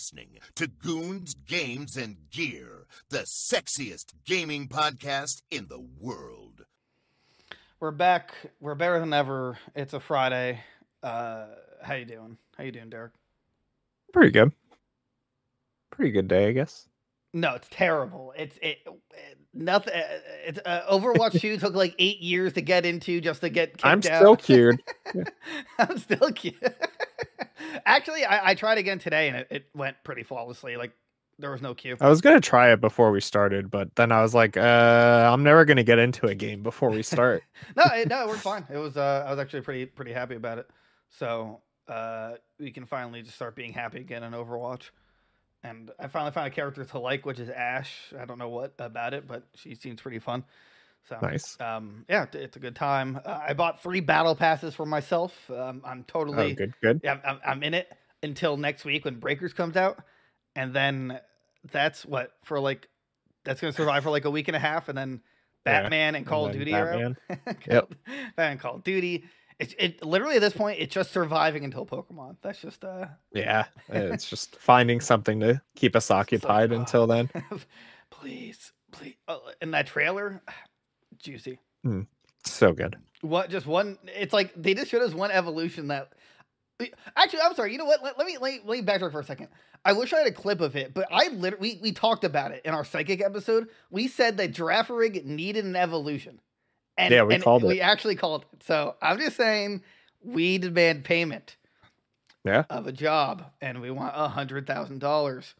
listening to Goons, Games, and Gear, the sexiest gaming podcast in the world. We're back. We're better than ever. It's a Friday. Uh, how you doing? How you doing, Derek? Pretty good. Pretty good day, I guess. No, it's terrible. It's it, it nothing. uh, It's uh, Overwatch Two took like eight years to get into just to get. Kicked I'm still cured. I'm still cute. Actually, I, I tried again today and it, it went pretty flawlessly. Like there was no queue. I was gonna try it before we started, but then I was like, uh, I'm never gonna get into a game before we start. no, it, no, it worked fine. It was. Uh, I was actually pretty pretty happy about it. So uh, we can finally just start being happy again in Overwatch. And I finally found a character to like, which is Ash. I don't know what about it, but she seems pretty fun. So nice. Um, yeah, it's a good time. Uh, I bought three battle passes for myself. Um, I'm Oh, totally good, good. yeah, I'm, I'm in it until next week when Breakers comes out, and then that's what for like that's gonna survive for like a week and a half, and then Yeah, Batman and Call of then Duty are out. Batman. Yep. Batman Call of Duty. It's it literally at this point it's just surviving until Pokemon. That's just uh Yeah, it's just finding something to keep us occupied uh, until then. please, please. Oh, and that trailer, juicy. Mm, so good. What just one? It's like they just showed us one evolution that. Actually, I'm sorry. You know what? Let, let me let me, let me backtrack for a second. I wish I had a clip of it, but I literally we, we talked about it in our psychic episode. We said that Girafarig needed an evolution, and Yeah, we called We actually called it. So I'm just saying we demand payment Yeah. of a job, and we want a hundred thousand dollars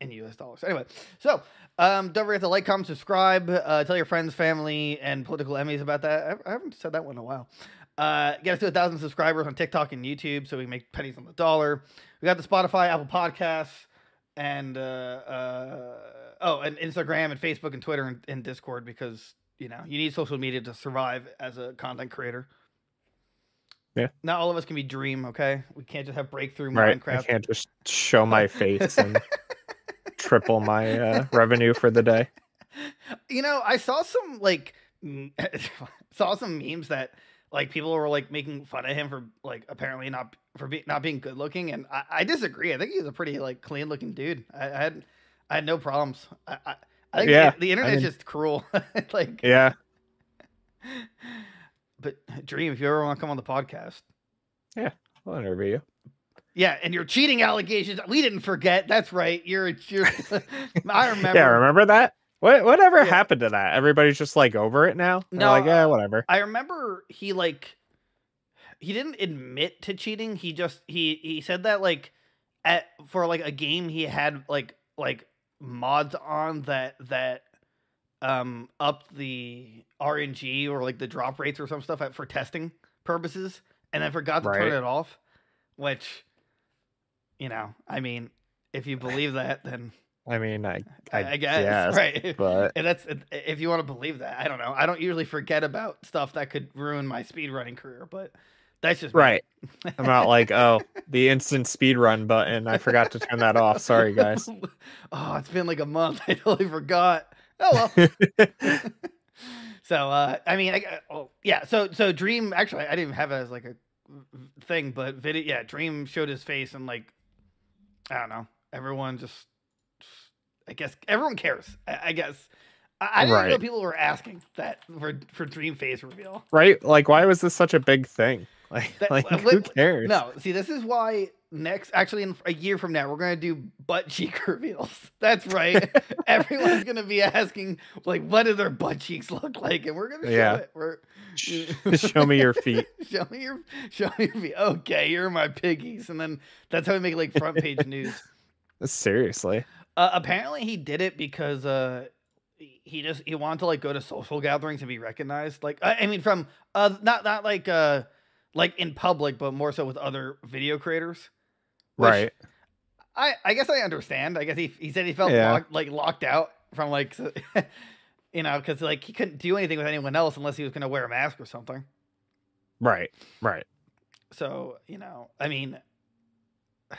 in U.S. dollars. Anyway, so um, don't forget to like, comment, subscribe, uh, tell your friends, family, and political enemies about that. I, I haven't said that one in a while. Uh, get us to a thousand subscribers on TikTok and YouTube so we can make pennies on the dollar. We got the Spotify, Apple Podcasts, and uh, uh, oh, and Instagram and Facebook and Twitter and, and Discord because you know you need social media to survive as a content creator. Yeah. Not all of us can be Dream. Okay, we can't just have breakthrough Right. Minecraft. I can't just show my face and triple my uh, revenue for the day. You know, I saw some like saw some memes that like people were like making fun of him for like apparently not for be, not being good looking, and I, I disagree. I think he's a pretty like clean looking dude. I, I had I had no problems. I I, I think Yeah, the, the I internet's mean- just cruel. like, Yeah. but Dream, if you ever want to come on the podcast, yeah, I'll interview you. Yeah, and your cheating allegations, we didn't forget. That's right. You're you're. I remember. Yeah, remember that? What whatever Yeah. happened to that? Everybody's just like over it now. They're No, like, yeah, uh, whatever. I remember he like he didn't admit to cheating. He just he he said that like at for like a game he had like like mods on that that um up the RNG or like the drop rates or some stuff at, for testing purposes and I forgot to turn it off, which you know, I mean, if you believe that then I mean, I I, I, guess guess, right. but And that's if you want to believe that. I don't know. I don't usually forget about stuff that could ruin my speedrunning career, but that's just right. I'm not like, oh, the instant speed run button. I forgot to turn that off. Sorry, guys. oh, it's been like a month. I totally forgot. Oh well. so uh I mean, I oh yeah. So so Dream actually I didn't have it as like a thing, but video yeah, Dream showed his face and like I don't know. Everyone just I guess everyone cares. I, I guess. I, I didn't know people were asking that for for Dream Phase reveal. right? Like, why was this such a big thing? Like, That- like uh, who cares? No, see, this is why next, actually, in a year from now, we're gonna do butt cheek reveals. That's right. Everyone's gonna be asking, like, what do their butt cheeks look like, and we're gonna show Yeah. it. We're Show me your feet. show me your show me your feet. Okay, you're my piggies, and then that's how we make like front page news. Seriously. Uh, apparently, he did it because uh, he just he wanted to like go to social gatherings and be recognized. Like, I, I mean, from uh, not not like uh, like in public, but more so with other video creators. Right. I I guess I understand. I guess he he said he felt Yeah. locked, like locked out from like you know because like he couldn't do anything with anyone else unless he was gonna wear a mask or something. Right. Right. So you know, I mean.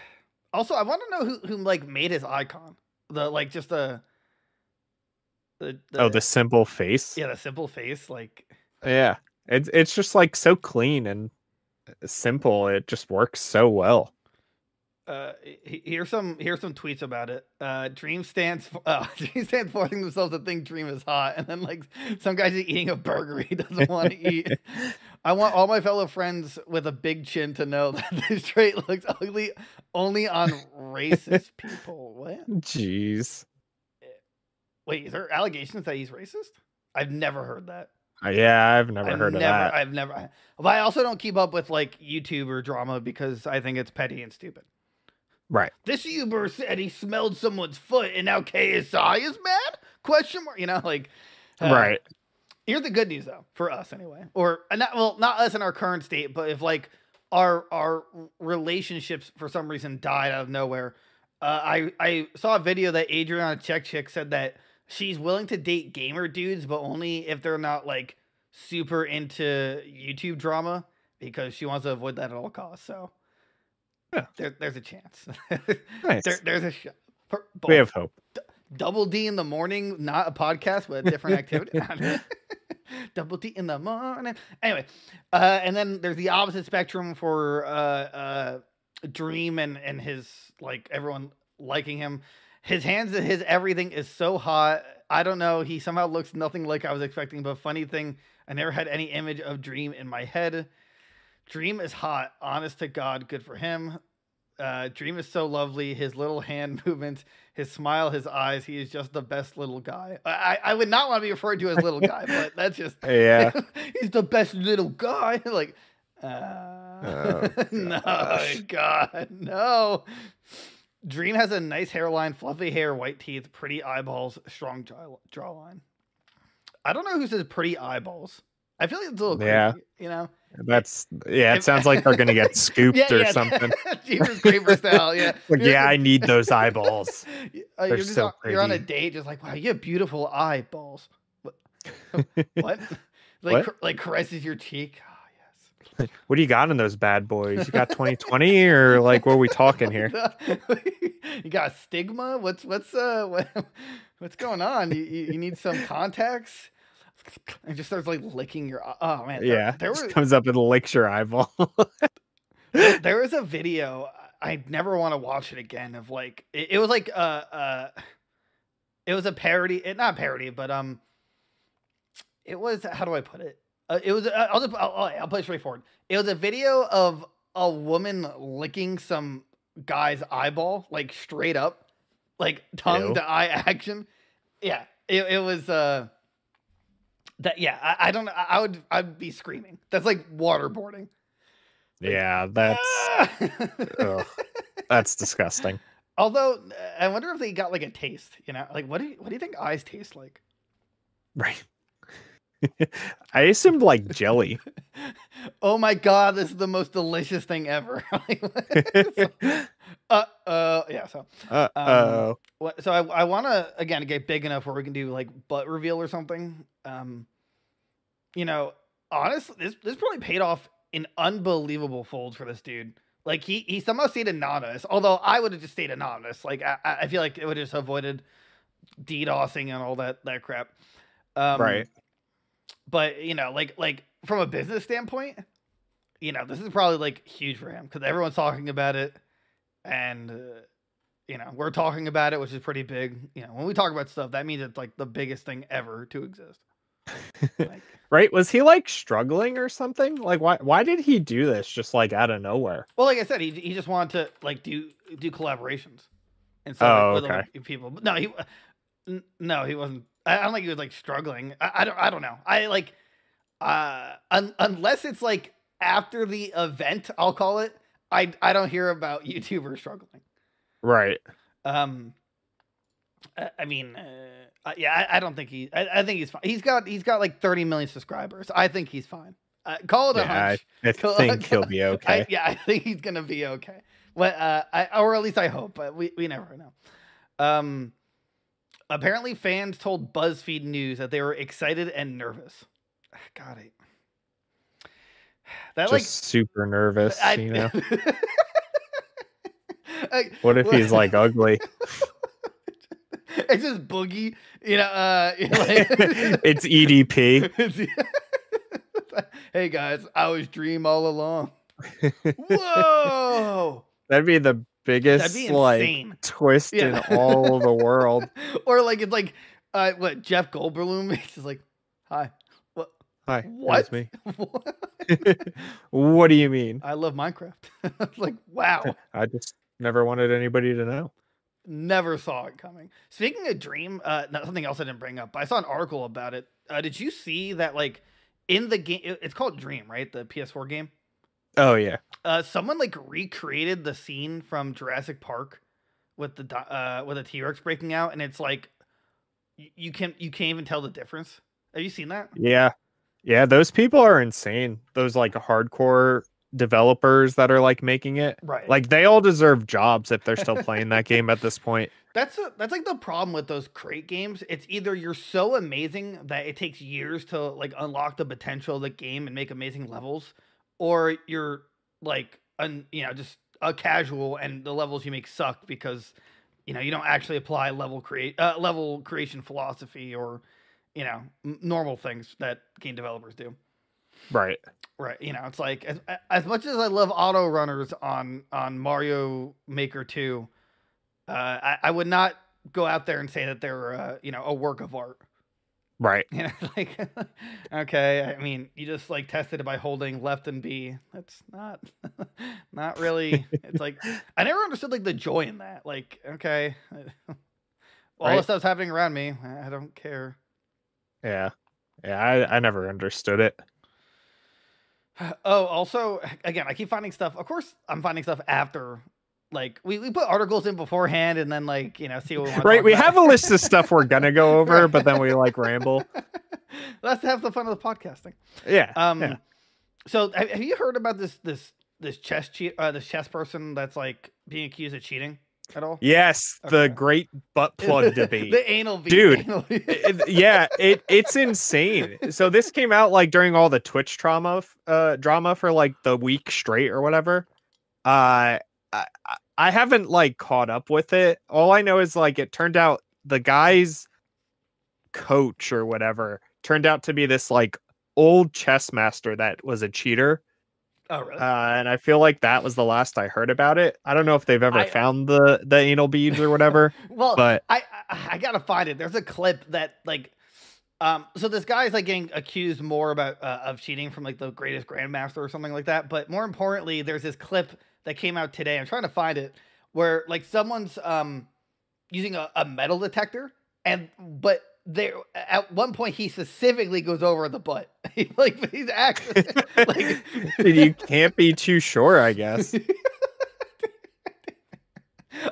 Also, I want to know who who like made his icon. The like just the. The, oh, the simple face. yeah the simple face like Yeah. It's it's just like so clean and simple. It just works so well. Uh, here's some here's some tweets about it. Uh, Dream stands for, uh, Dream stands forcing themselves to think Dream is hot, and then like some guy's eating a burger he doesn't want to eat. I want all my fellow friends with a big chin to know that this trait looks ugly only on racist people. What? Jeez. Wait, is there allegations that he's racist? I've never heard that. Uh, Yeah, I've never I've heard never, of that. I've never. But I also don't keep up with like YouTuber drama because I think it's petty and stupid. Right. This Uber said he smelled someone's foot, and now KSI is mad? Question mark. You know, like uh, right. Here's the good news, though, for us anyway, or uh, not well, not us in our current state, but if like our our relationships for some reason died out of nowhere. Uh, I I saw a video that Adriana Chechik said that she's willing to date gamer dudes, but only if they're not like super into YouTube drama because she wants to avoid that at all costs. So Yeah. there, there's a chance. Nice. there, there's a. For we have hope. Double D in the morning, not a podcast, but a different activity. Double D in the morning. Anyway, uh, and then there's the opposite spectrum for uh, uh, Dream and and his like everyone liking him. His hands, his everything is so hot. I don't know. He somehow looks nothing like I was expecting. But funny thing, I never had any image of Dream in my head. Dream is hot. Honest to God, good for him. Uh, Dream is so lovely. His little hand movements, his smile, his eyes. He is just the best little guy. I, I I would not want to be referred to as little guy, but that's just Yeah. he's the best little guy. like, uh, Oh, no. God, no. Dream has a nice hairline, fluffy hair, white teeth, pretty eyeballs, strong jaw jawline. I don't know who says pretty eyeballs. I feel like it's a little Yeah. creepy, you know. That's yeah. It If- sounds like they're gonna get scooped Yeah, or yeah, something. Jeepers Creepers style, yeah. Like, yeah, I need those eyeballs. Uh, you're so on, you're on a date, just like wow, you have beautiful eyeballs. What? what? Like What? like caresses your cheek. What do you got in those bad boys? You got 2020 or like what are we talking here? you got stigma. What's what's uh what, what's going on? You, you need some contacts. And just starts like licking your. Oh man. there- Yeah, There, just was comes up and licks your eyeball. there, there was a video. I never want to watch it again. Of like it, it was like uh uh, it was a parody. It not parody, but um, it was how do I put it? Uh, it was. Uh, I'll just. I'll, I'll, play it straightforward. It was a video of a woman licking some guy's eyeball, like straight up, like tongue Ew. to eye action. Yeah, it, it was. uh that yeah, I, I don't. I I would. I'd be screaming. That's like waterboarding. yeah, that's ugh, that's disgusting. Although I wonder if they got like a taste, you know, like what do you, what do you think eyes taste like? Right. I assumed like jelly. oh my god, this is the most delicious thing ever. uh, uh, yeah. So, Uh oh. what? So I, I want to again get big enough where we can do like butt reveal or something. Um, you know, honestly, this this probably paid off in unbelievable folds for this dude. Like he he somehow stayed anonymous. Although I would have just stayed anonymous. Like I, I I feel like it would have just avoided DDoSing and all that that crap. Um, right. But you know like like from a business standpoint you know this is probably like huge for him because everyone's talking about it and uh, you know we're talking about it which is pretty big you know when we talk about stuff that means it's like the biggest thing ever to exist like, Right? Was he like struggling or something? Like why why did he do this just like out of nowhere? well like i said he, he just wanted to like do do collaborations and so Oh, with, okay. people no he n- no he wasn't i don't think he was like struggling i, I don't i don't know i like uh un- unless it's like after the event i'll call it i i don't hear about youtubers struggling Right. um i, I mean uh, yeah I, I don't think he I, I think he's fine he's got he's got like 30 million subscribers i think he's fine uh, call it a Yeah, I, hunch I think he'll be I, okay. yeah, I think he's gonna be okay. But uh, I, or at least I hope. But we, we never know. Um, apparently, fans told BuzzFeed News that they were excited and nervous. Got it. that Just super nervous, I, you know. What if he's like ugly? it's just boogie, you know. Uh, you know, like- it's EDP. hey guys, I was Dream all along. Whoa! That'd be the biggest like twist Yeah. in all the world. or like it's like uh what Jeff Goldblum is like, hi. What Hi, What? me. what? what do you mean? I love Minecraft. like, wow. I just never wanted anybody to know. Never saw it coming. Speaking of Dream, uh, something else I didn't bring up. But I saw an article about it. Uh, did you see that? Like in the game, it's called Dream, right? The PS4 game. Oh yeah. Uh, someone like recreated the scene from Jurassic Park with the uh with a T Rex breaking out, and it's like you can't you can't even tell the difference. Have you seen that? Yeah. Yeah, those people are insane. Those like hardcore developers that are like making it. Right. Like they all deserve jobs if they're still playing that game at this point. That's a, that's like the problem with those crate games. It's either you're so amazing that it takes years to like unlock the potential of the game and make amazing levels, or you're like un, you know just a casual and the levels you make suck because you know you don't actually apply level create uh, level creation philosophy or you know n- normal things that game developers do. Right. Right, you know, it's like as, as much as I love auto runners on on Mario Maker 2, uh, I, I would not go out there and say that they're uh, you know a work of art. Right. You know, like okay, I mean, you just like tested it by holding left and B. That's not not really. It's like I never understood like the joy in that. Like okay, all Right. this stuff's happening around me. I don't care. Yeah. Yeah, I, I never understood it. Oh, also, again, I keep finding stuff. Of course, I'm finding stuff after. Like we, we put articles in beforehand and then like you know see what we. Right. We have a list of stuff we're gonna go over, Right. but then we like ramble. let's have the fun of the podcasting. Yeah. Um, yeah. so have, you heard about this this this chess cheat uh, this chess person that's like being accused of cheating at all? Yes, the great butt plug debate. the anal bead. Dude, anal. It- yeah, it it's insane. So this came out like during all the Twitch trauma uh drama for like the week straight or whatever. Uh I, I- haven't like caught up with it. All I know is like it turned out the guy's coach or whatever turned out to be this like old chess master that was a cheater. oh really? Uh, and I feel like that was the last I heard about it. I don't know if they've ever I- found the the anal beads or whatever, well, but I, I I gotta find it. There's a clip that like, um, so this guy's like getting accused more about uh, of cheating from like the greatest grandmaster or something like that. But more importantly, there's this clip that came out today. I'm trying to find it where like someone's um using a, a metal detector and but there at one point he specifically goes over the butt. Like he's actually like you can't be too sure, I guess.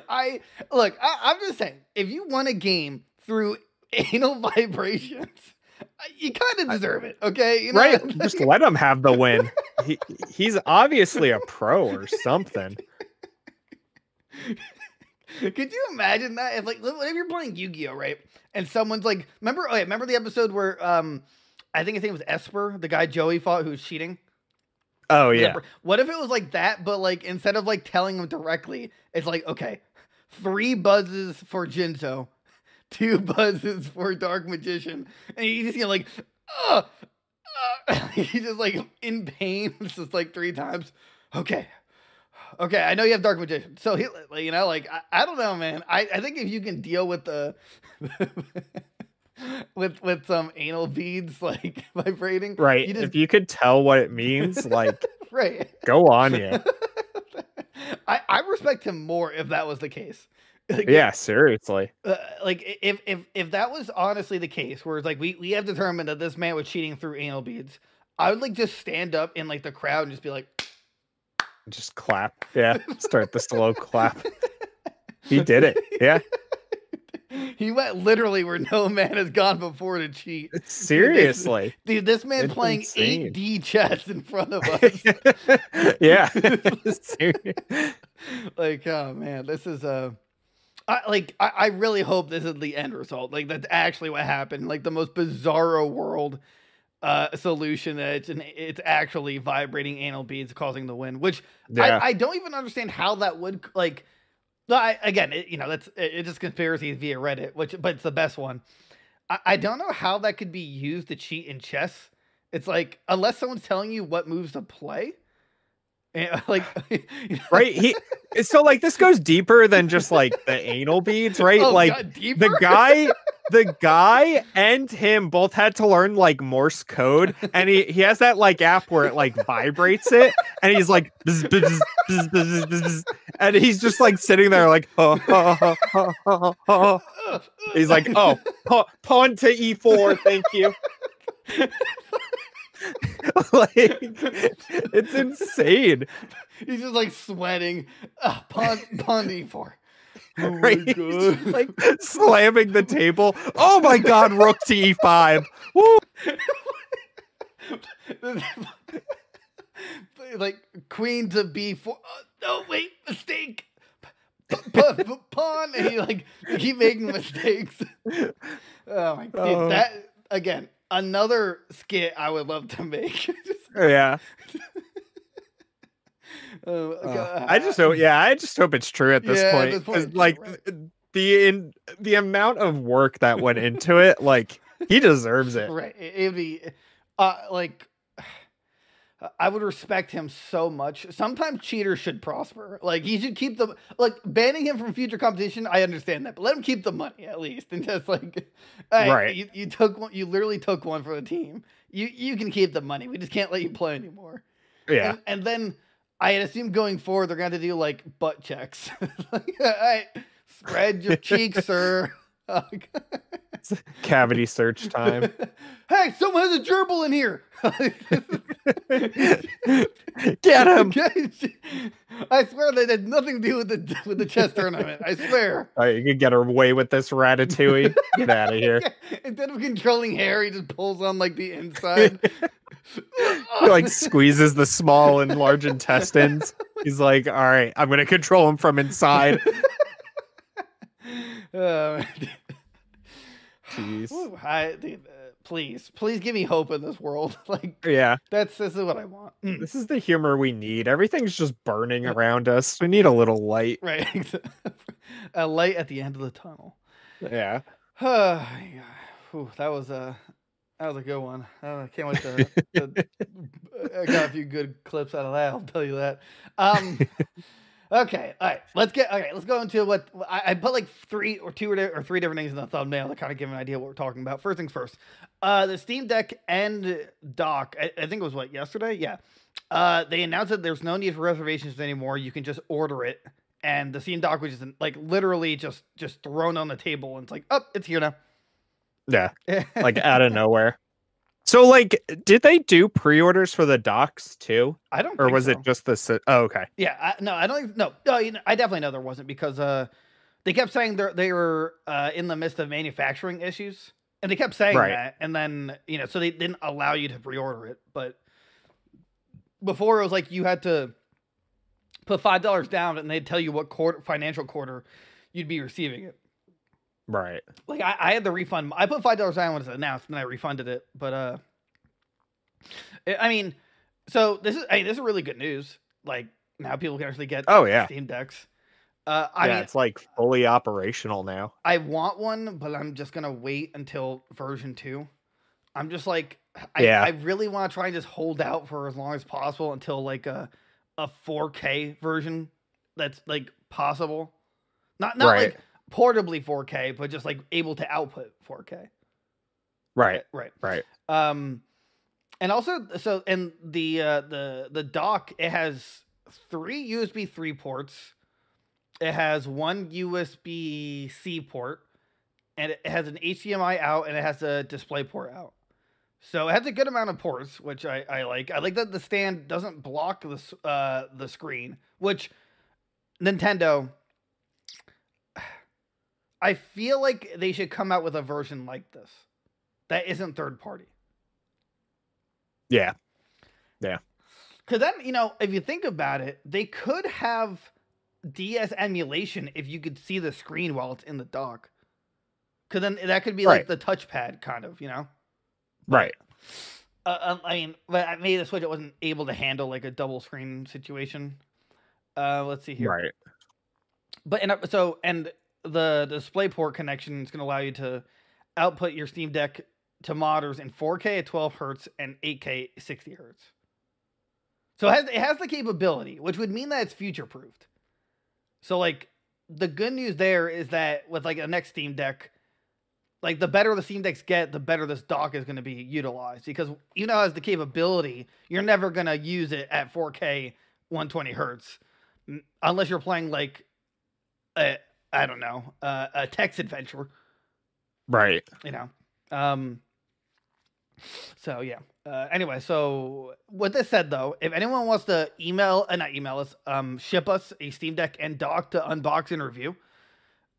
I look. I, I'm just saying, if you won a game through anal vibrations, you kind of deserve it. Okay, you know? right just let him have the win he, he's obviously a pro or something Could you imagine that if like if you're playing Yu-Gi-Oh, right? And someone's like, remember? Oh yeah, remember the episode where um, I think his name was Esper, the guy Joey fought who was cheating. oh yeah What if it was like that, but like instead of like telling him directly, it's like okay, three buzzes for Jinzo, two buzzes for Dark Magician, and he's just you know, like, uh, uh, he's just like in pain. It's just like three times. Okay, okay, I know you have Dark Magician, so he, you know, like I, I don't know, man. I I think if you can deal with the. with with some anal beads like vibrating right you just if you could tell what it means like right go on yeah I, I respect him more if that was the case. Like, yeah seriously. Uh, like if if if that was honestly the case, where it's like we we have determined that this man was cheating through anal beads, I would like just stand up in like the crowd and just be like, just clap. Yeah start the slow clap. He did it. Yeah. He went literally where no man has gone before to cheat. seriously. Dude, this man It's playing insane. eight D chess in front of us. yeah. Like, oh man, this is uh I like I, I really hope this is the end result. Like that's actually what happened. Like the most bizarro world uh solution that it's an it's actually vibrating anal beads causing the wind, which yeah I, I don't even understand how that would like I, again, it, you know, that's it, it's just conspiracies via Reddit, which but it's the best one. I, I don't know how that could be used to cheat in chess. It's like unless someone's telling you what moves to play, And, like right? He so like this goes deeper than just like the anal beads, right? Oh, like God, the guy the guy and him both had to learn like morse code and he, he has that like app where it like vibrates it and he's like bzz, bzz, bzz, and he's just like sitting there like oh, oh, oh, he's like oh pa- pawn to e4 thank you like it's insane He's just like sweating. Uh, pawn, pawn to e4. Oh my right like slamming the table oh my god rook to e5 Woo! like queen to b4. Uh, no, wait, mistake. Pawn, and he like keep making mistakes. Oh my god, Oh. that again, another skit I would love to make. Yeah oh, Uh, I just hope, yeah, I just hope it's true at this Yeah, at point. this point like right. the in the amount of work that went into it, like he deserves it. Right. It, it'd be uh like I would respect him so much. Sometimes cheaters should prosper. Like he should keep the like banning him from future competition. I understand that, but let him keep the money at least, and just like, hey, Right. You, you took one. You literally took one for the team. You you can keep the money. We just can't let you play anymore. Yeah, And, and then I had assumed going forward they're going to do like butt checks. like, all right, spread your cheeks, sir. cavity search time. hey, someone has a gerbil in here. Get him! I swear that had nothing to do with the with the chess tournament. I swear. Right, you can get away with this ratatouille. Get out of here. Instead of controlling hair, he just pulls on like the inside. He like squeezes the small and large intestines. He's like, all right, I'm gonna control him from inside. Jeez. Whew, I, dude, uh, please, please give me hope in this world. Like Yeah, that's this is what I want. Mm, this is the humor we need. Everything's just burning around us. We need a little light. right. a light at the end of the tunnel. Yeah. yeah. Whew, that was a that was a good one. I can't wait to, to- I got a few good clips out of that. I'll tell you that. Um, okay, all right. Let's get okay. Let's go into what I, I put like three or two or, or three different things in the thumbnail to kind of give an idea what we're talking about. First things first. Uh, the Steam Deck and dock. I, I think it was what yesterday. Yeah. Uh, they announced that there's no need for reservations anymore. You can just order it, and the Steam Dock, which is like literally just just thrown on the table, and it's like, oh, it's here now. Yeah. Like out of nowhere. So like did they do pre-orders for the docks too? I don't. Or was so. it just the Oh, okay. Yeah, I, no, I don't. Think, no, no, you know, I definitely know there wasn't because uh, they kept saying they they were uh in the midst of manufacturing issues, and they kept saying Right. that, and then you know, so they didn't allow you to pre-order it. But before it was like you had to put five dollars down, and they'd tell you what quarter financial quarter you'd be receiving it. Right. Like I, I had the refund. I put five dollars down when it was announced, and then I refunded it. But uh, I- I mean, so this is hey, this is really good news. Like now people can actually get Oh yeah. Steam Decks. Uh, I yeah, mean, it's like fully operational now. I want one, but I'm just gonna wait until version two. I'm just like, I, Yeah. I really want to try and just hold out for as long as possible until like a a 4K version that's like possible. Not not Right. like portably 4K, but just like able to output 4K. Right. Right. Right. Um, and also, so and the uh, the the dock it has three USB three ports. It has one USB C port, and it has an HDMI out, and it has a display port out. So it has a good amount of ports, which I, I like. I like that the stand doesn't block the uh, the screen, which Nintendo. I feel like they should come out with a version like this that isn't third party. Yeah. Yeah. Because then, you know, if you think about it, they could have DS emulation if you could see the screen while it's in the dock. Because then that could be like the touchpad, kind of, you know? Right. Uh, um, I mean, but I made the Switch, it wasn't able to handle like a double screen situation. Uh, let's see here. Right. But and uh, so and the display port connection is going to allow you to output your Steam Deck to monitors in 4K at 12 hertz and 8K 60 hertz. So it has, it has the capability, which would mean that it's future proofed. So like the good news there is that with like a next Steam Deck, like the better the Steam Decks get, the better this dock is going to be utilized because you know it has the capability. You're never going to use it at 4K 120 hertz unless you're playing like a I don't know uh, a text adventure, Right. you know. Um. So yeah. Uh, anyway, so with this said, though, if anyone wants to email, uh, not email us, um, ship us a Steam Deck and dock to unbox and review,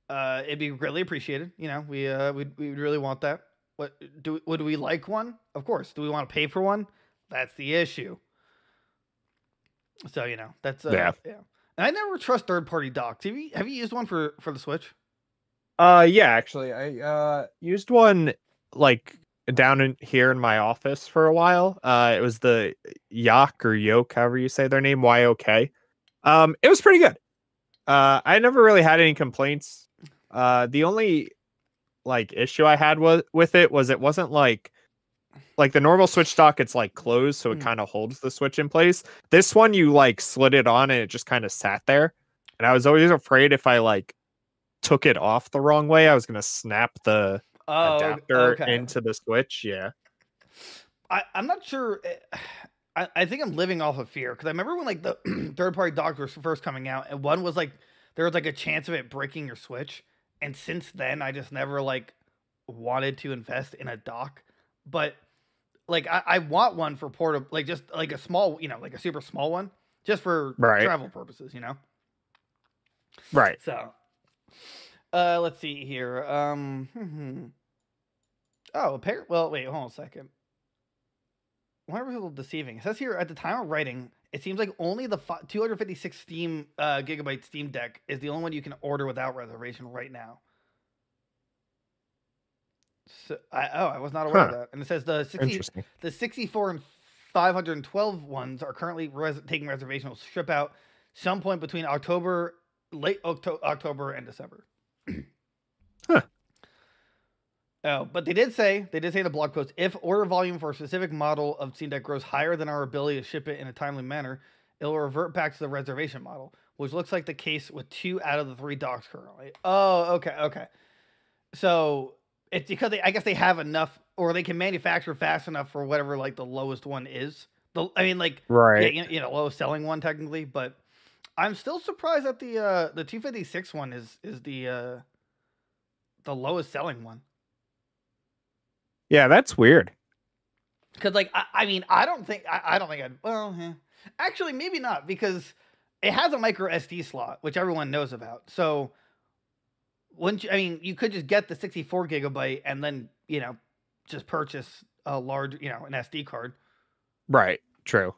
uh, it'd be greatly appreciated. You know, we uh, we we really want that. What do would we like one? Of course. Do we want to pay for one? That's the issue. So you know, that's uh, Yeah. yeah. I never trust third party docks. Have you have you used one for for the Switch? Uh yeah, actually I uh used one like down in here in my office for a while. Uh it was the Yak or Yoke, however you say their name, Y O K. Um it was pretty good. Uh I never really had any complaints. Uh the only like issue I had was with it was it wasn't like like the normal switch dock it's like closed so it Hmm. kind of holds the switch in place. This one you like slid it on and it just kind of sat there. And I was always afraid if I like took it off the wrong way, I was gonna snap the Oh, adapter okay. into the switch. Yeah. I, I'm not sure. eh, I, I think I'm living off of fear because I remember when like the third party dogs were first coming out, and one was like there was like a chance of it breaking your switch, and since then I just never like wanted to invest in a dock, but like I, I want one for portable, like just like a small, you know, like a super small one, just for Right. travel purposes, you know. Right. So, uh, let's see here. Um, hmm. oh, appar- well, wait, hold on a second. Why was a little deceiving? It says here at the time of writing, it seems like only the 256 Steam uh, gigabyte Steam Deck is the only one you can order without reservation right now. So, I, oh, I was not aware of that. And it says the 60, the 64 and 512 ones are currently res- taking reservations. Will ship out some point between October, late Octo- October and December. Huh. Oh, but they did say they did say in the blog post if order volume for a specific model of Steam Deck grows higher than our ability to ship it in a timely manner, it will revert back to the reservation model, which looks like the case with two out of the three docks currently. Oh, okay, okay. So it's because they, I guess they have enough, or they can manufacture fast enough for whatever like the lowest one is. The I mean, like Right. yeah, you know, lowest selling one technically, but I'm still surprised that the uh the 256 one is is the uh the lowest selling one. Yeah, that's weird. Cause like I, I mean I don't think I, I don't think I'd well eh. actually maybe not because it has a micro SD slot which everyone knows about. So wouldn't you, I mean you could just get the 64 gigabyte and then you know just purchase a large you know an SD card. Right. True.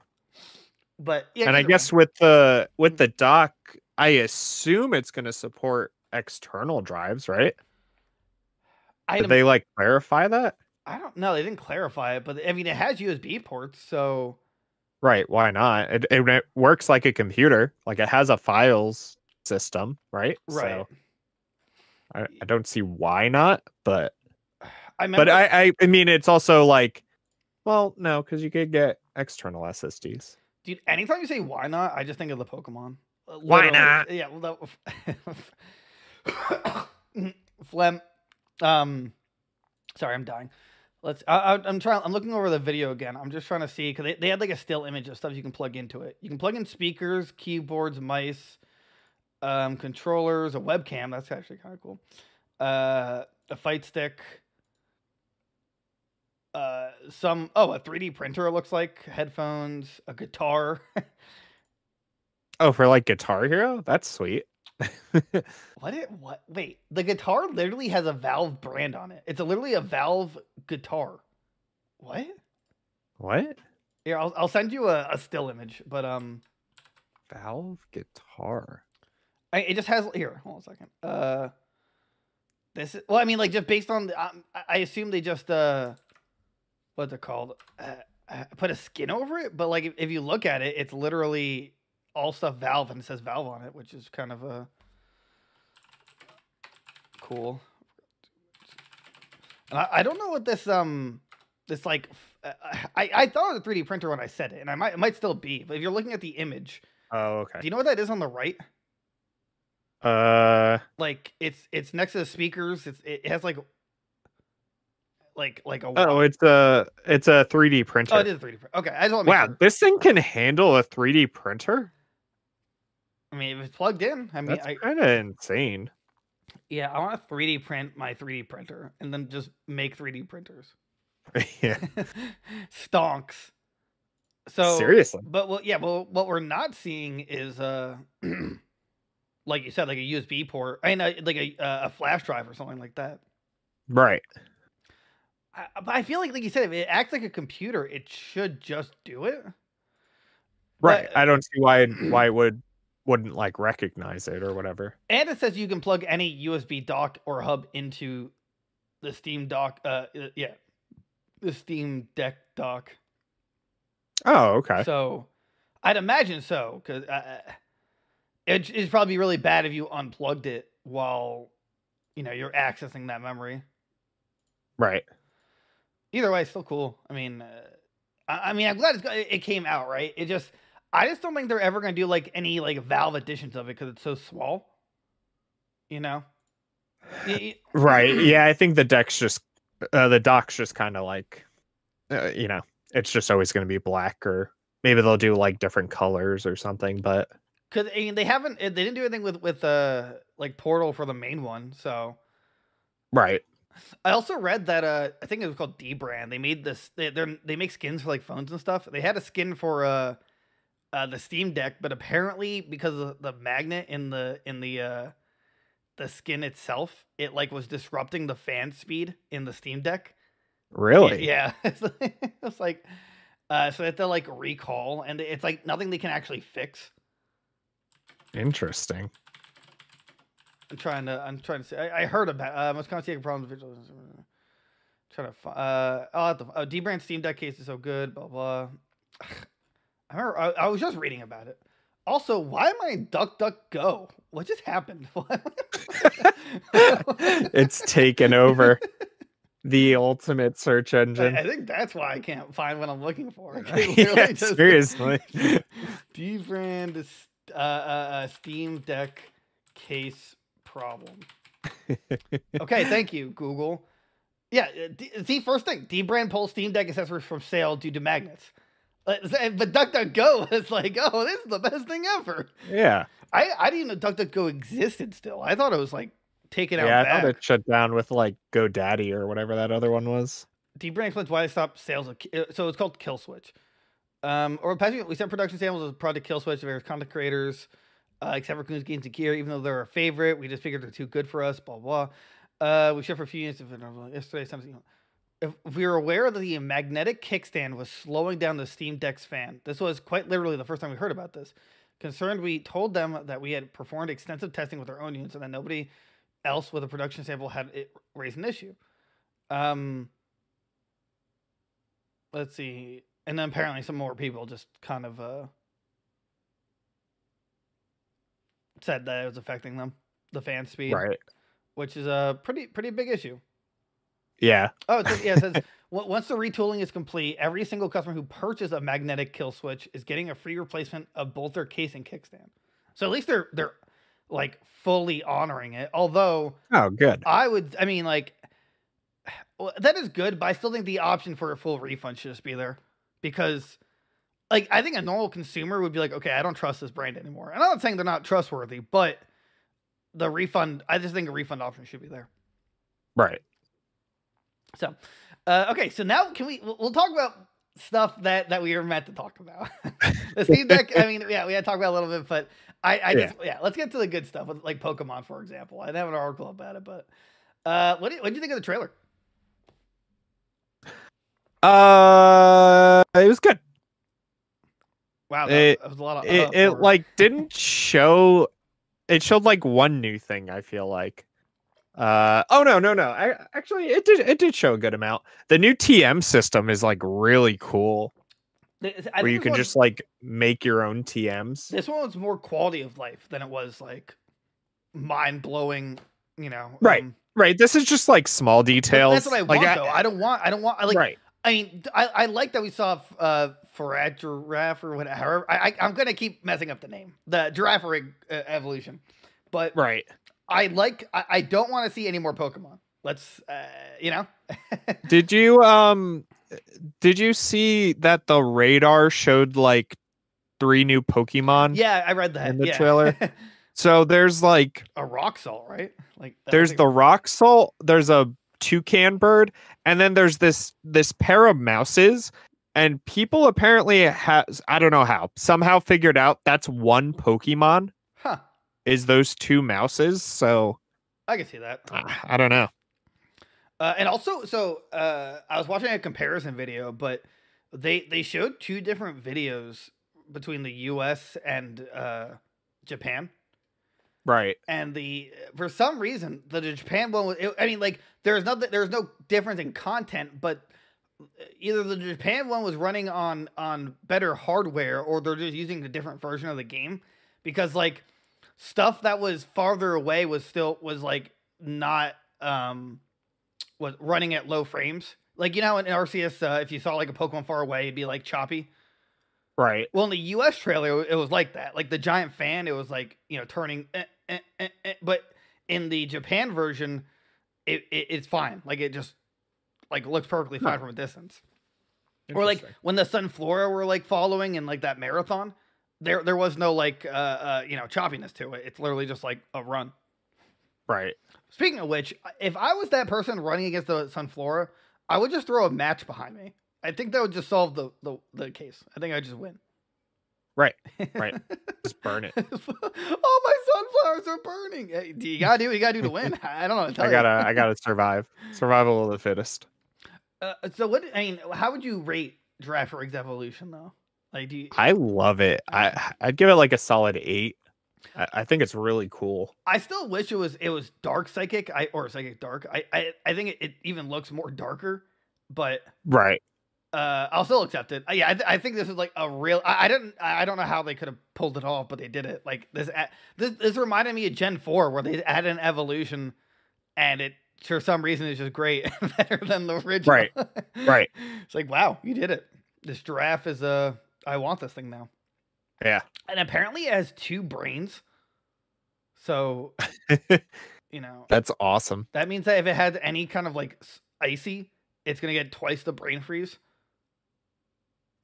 But yeah, and I guess way. with the with hmm. the dock, I assume it's gonna support external drives, right? I, Did they like clarify that? I don't know they didn't clarify it, but I mean it has USB ports, so Right. Why not? It, it, it works like a computer. Like it has a files system, right? right. So I, I don't see why not, but I remember, but I, I I mean it's also like well, no, because you could get external SSDs. Dude, anytime you say why not, I just think of the Pokemon. Uh, Wynaut? Yeah, well, that, phlegm. Um, sorry, I'm dying. Let's. I, I, I'm trying. I'm looking over the video again. I'm just trying to see because they, they had like a still image of stuff you can plug into it. You can plug in speakers, keyboards, mice, um, controllers, a webcam. That's actually kind of cool. Uh, a fight stick. Uh, some oh a 3D printer it looks like headphones, a guitar. Oh, for like Guitar Hero? That's sweet. What it what wait, the guitar literally has a Valve brand on it. It's a, literally a Valve guitar. What? what? Here, I'll I'll send you a, a still image, but um Valve guitar. I, it just has here, hold on a second. Uh this is well, I mean like just based on the, um, I- assume they just uh what's it called? Uh, uh, put a skin over it, but like if, if you look at it, it's literally all stuff Valve and it says Valve on it, which is kind of uh cool. And I, I don't know what this um this like uh, I, I thought it was a 3D printer when I said it, and I might it might still be. But if you're looking at the image, Oh, okay. do you know what that is on the right? Uh, Like it's it's next to the speakers. It's it has like like like a oh, it's a it's a 3D printer. oh it is a 3D printer. Okay, I just want wow, sure. this thing can handle a 3D printer. I mean, if it's plugged in, I mean, That's kind of insane. yeah, I want to 3D print my 3D printer and then just make 3D printers. yeah, Stonks. So seriously. But well, yeah, well, what we're not seeing is uh, like you said, like a USB port, I mean, uh, like a uh, a flash drive or something like that. Right. I, I feel like, like you said, if it acts like a computer, it should just do it. Right. But- I don't see why why it would wouldn't like recognize it or whatever. And it says you can plug any USB dock or hub into the Steam dock. Uh, uh, yeah, the Steam Deck dock. Oh, okay. So I'd imagine so because uh, it, it'd probably be really bad if you unplugged it while you know you're accessing that memory. right. Either way, it's still cool. I mean, uh, I, I mean, I'm glad it's, got- it came out right. It just, I just don't think they're ever gonna do like any like Valve editions of it because it's so small. You know. Right. Yeah, I think the deck's just uh, the dock's just kind of like uh, you know, it's just always going to be black or maybe they'll do like different colors or something, but Because I mean, they haven't, they didn't do anything with with uh like Portal for the main one. So right. I also read that uh I think it was called dbrand. They made this they they they make skins for like phones and stuff. They had a skin for uh uh the Steam Deck, but apparently because of the magnet in the in the uh the skin itself, it like was disrupting the fan speed in the Steam Deck. Really? Yeah. It's like, it's like uh so they have to like recall and it's like nothing they can actually fix. Interesting. I'm trying to. I'm trying to say. I, I heard about uh, most common problems visual. Trying to. fi- Uh, I'll have to. Oh, dbrand Steam Deck case is so good. Blah blah. I remember. I, I was just reading about it. Also, why am I in DuckDuckGo? What just happened? it's taken over the ultimate search engine. I think that's why I can't find what I'm looking for. Yeah, just- seriously. dbrand is uh, Steam Deck case problem. okay, thank you, Google. Yeah, uh, D- see, first thing, dbrand pulls Steam Deck accessories from sale due to magnets. Uh, But DuckDuckGo is like, oh, this is the best thing ever. yeah. I, I didn't know DuckDuckGo existed still. I thought it was like taken out Yeah, I back. thought it shut down with like GoDaddy or whatever that other one was. dbrand explains why they stopped sales of. Uh, So it's called Killswitch. Um, or past we sent production samples of Project Killswitch to various content creators, uh, except for Games and Gear, even though they're a favorite. We just figured they're too good for us. Blah blah. Uh, we shipped for a few units yesterday. Something. If we were aware that the magnetic kickstand was slowing down the Steam Deck's fan, this was quite literally the first time we heard about this. Concerned, we told them that we had performed extensive testing with our own units and that nobody else with a production sample had raised an issue. Um, let's see and then apparently some more people just kind of uh said that it was affecting them the fan speed Right. which is a pretty pretty big issue Yeah. oh it says, yeah it says once the retooling is complete every single customer who purchased a magnetic kill switch is getting a free replacement of both their case and kickstand so at least they're they're like fully honoring it although Oh, good. I would. I mean, like, well, that is good, but I still think the option for a full refund should just be there because, like, I think a normal consumer would be like, okay, I don't trust this brand anymore. And I'm not saying they're not trustworthy, but the refund, I just think a refund option should be there. Right. So, uh, okay, so now can we? We'll, talk about stuff that that we were meant to talk about. the Steam Deck. I mean, yeah, we had to talk about it a little bit, but I, I Yeah. just yeah, let's get to the good stuff with like Pokemon, for example. I didn't have an article about it, but uh, what do what do you think of the trailer? Uh, it was good. Wow, that, It- that was a lot of. It, uh it for- like didn't show. It showed like one new thing. I feel like. Uh oh no no no! I actually it did it did show a good amount. The new TM system is like really cool, I where you can one- just like make your own TMs. This one was more quality of life than it was like mind blowing. You know, Right. um, Right. This is just like small details. That's what I like, want, though. I don't want. I don't want. I like. right. I mean, I, I like that we saw uh, Giraffe or whatever. I, I, I'm going to keep messing up the name, the Giraffe uh, evolution. But Right. I like, I, I don't want to see any more Pokemon. Let's, uh, you know? Did you um did you see that the radar showed like three new Pokemon? yeah, I read that. In the yeah. trailer? So there's like a rock salt, right? Like there's the rock salt, there's a toucan bird, and then there's this this pair of mouses. And people apparently has I don't know how somehow figured out that's one Pokemon huh. is those two mouses. So I can see that. I I don't know. Uh, and also, so uh, I was watching a comparison video, but they they showed two different videos between the U.S. and uh, Japan, Right. and the for some reason the Japan one was. It, I mean, like there's no there's no difference in content, but either the Japan one was running on on better hardware, or they're just using a different version of the game, because like stuff that was farther away was still was like not um was running at low frames. Like you know in Arceus, uh, if you saw like a Pokemon far away, it'd be like choppy. Right. Well, in the U.S. trailer, it was like that. Like the giant fan, it was like you know turning. Eh, eh, eh. But in the Japan version, it, it it's fine. Like it just like looks perfectly fine Huh. from a distance. Or like when the Sunflora were like following in like that marathon, there there was no like uh, uh you know choppiness to it. It's literally just like a run. Right. Speaking of which, if I was that person running against the Sunflora, I would just throw a match behind me. I think that would just solve the the, the case. I think I'd just win. Right. Right. Just burn it. All my sunflowers are burning. Hey, do you gotta do what you gotta do to win? I don't know. I gotta I gotta survive. Survival of the fittest. Uh, so what? I mean, how would you rate Girafarig's evolution though? Like, do you? I love it. I I'd give it like a solid eight. I, I think it's really cool. I still wish it was it was dark psychic. I or psychic dark. I I, I think it, it even looks more darker, but Right. Uh, I'll still accept it. Uh, yeah, I, th- I think this is like a real. I, I didn't. I I don't know how they could have pulled it off, but they did it. Like this. a- This this reminded me of Gen Four, where they added an evolution, and it for some reason is just great, better than the original. Right, right. It's like wow, you did it. This giraffe is Uh, I want this thing now, Yeah. and apparently it has two brains. So you know That's awesome. that means that if it has any kind of like icy, it's gonna get twice the brain freeze.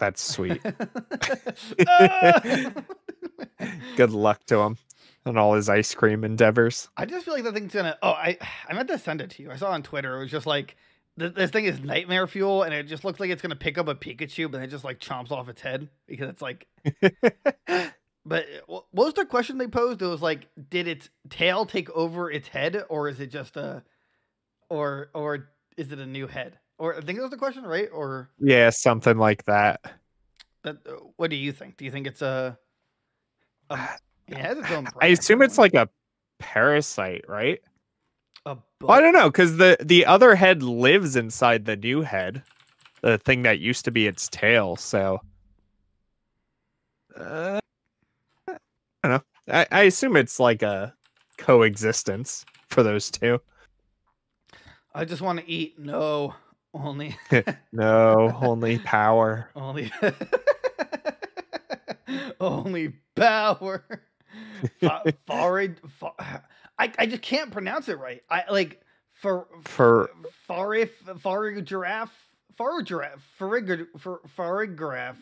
That's sweet. Good luck to him and all his ice cream endeavors. I just feel like that thing's gonna. Oh, I I meant to send it to you. I saw on Twitter. It was just like th- this thing is nightmare fuel, and it just looks like it's gonna pick up a Pikachu, but it just like chomps off its head because it's like. But uh, what was the question they posed? It was like, did its tail take over its head, or is it just a, or or is it a new head? Or I think that was the question, right? Or yeah, something like that. that? uh, What do you think? Do you think it's a? a it has its own. I assume it's like a parasite, right? a. Well, I don't know because the the other head lives inside the new head, the thing that used to be its tail. So, uh, I don't know. I, I assume it's like a coexistence for those two. I just want to eat. No, only, No, only power. only, only power. Fa- Farid, fa- I I just can't pronounce it right. I like for For Farid Farid giraffe. Farid giraffe. Farig Farigraph.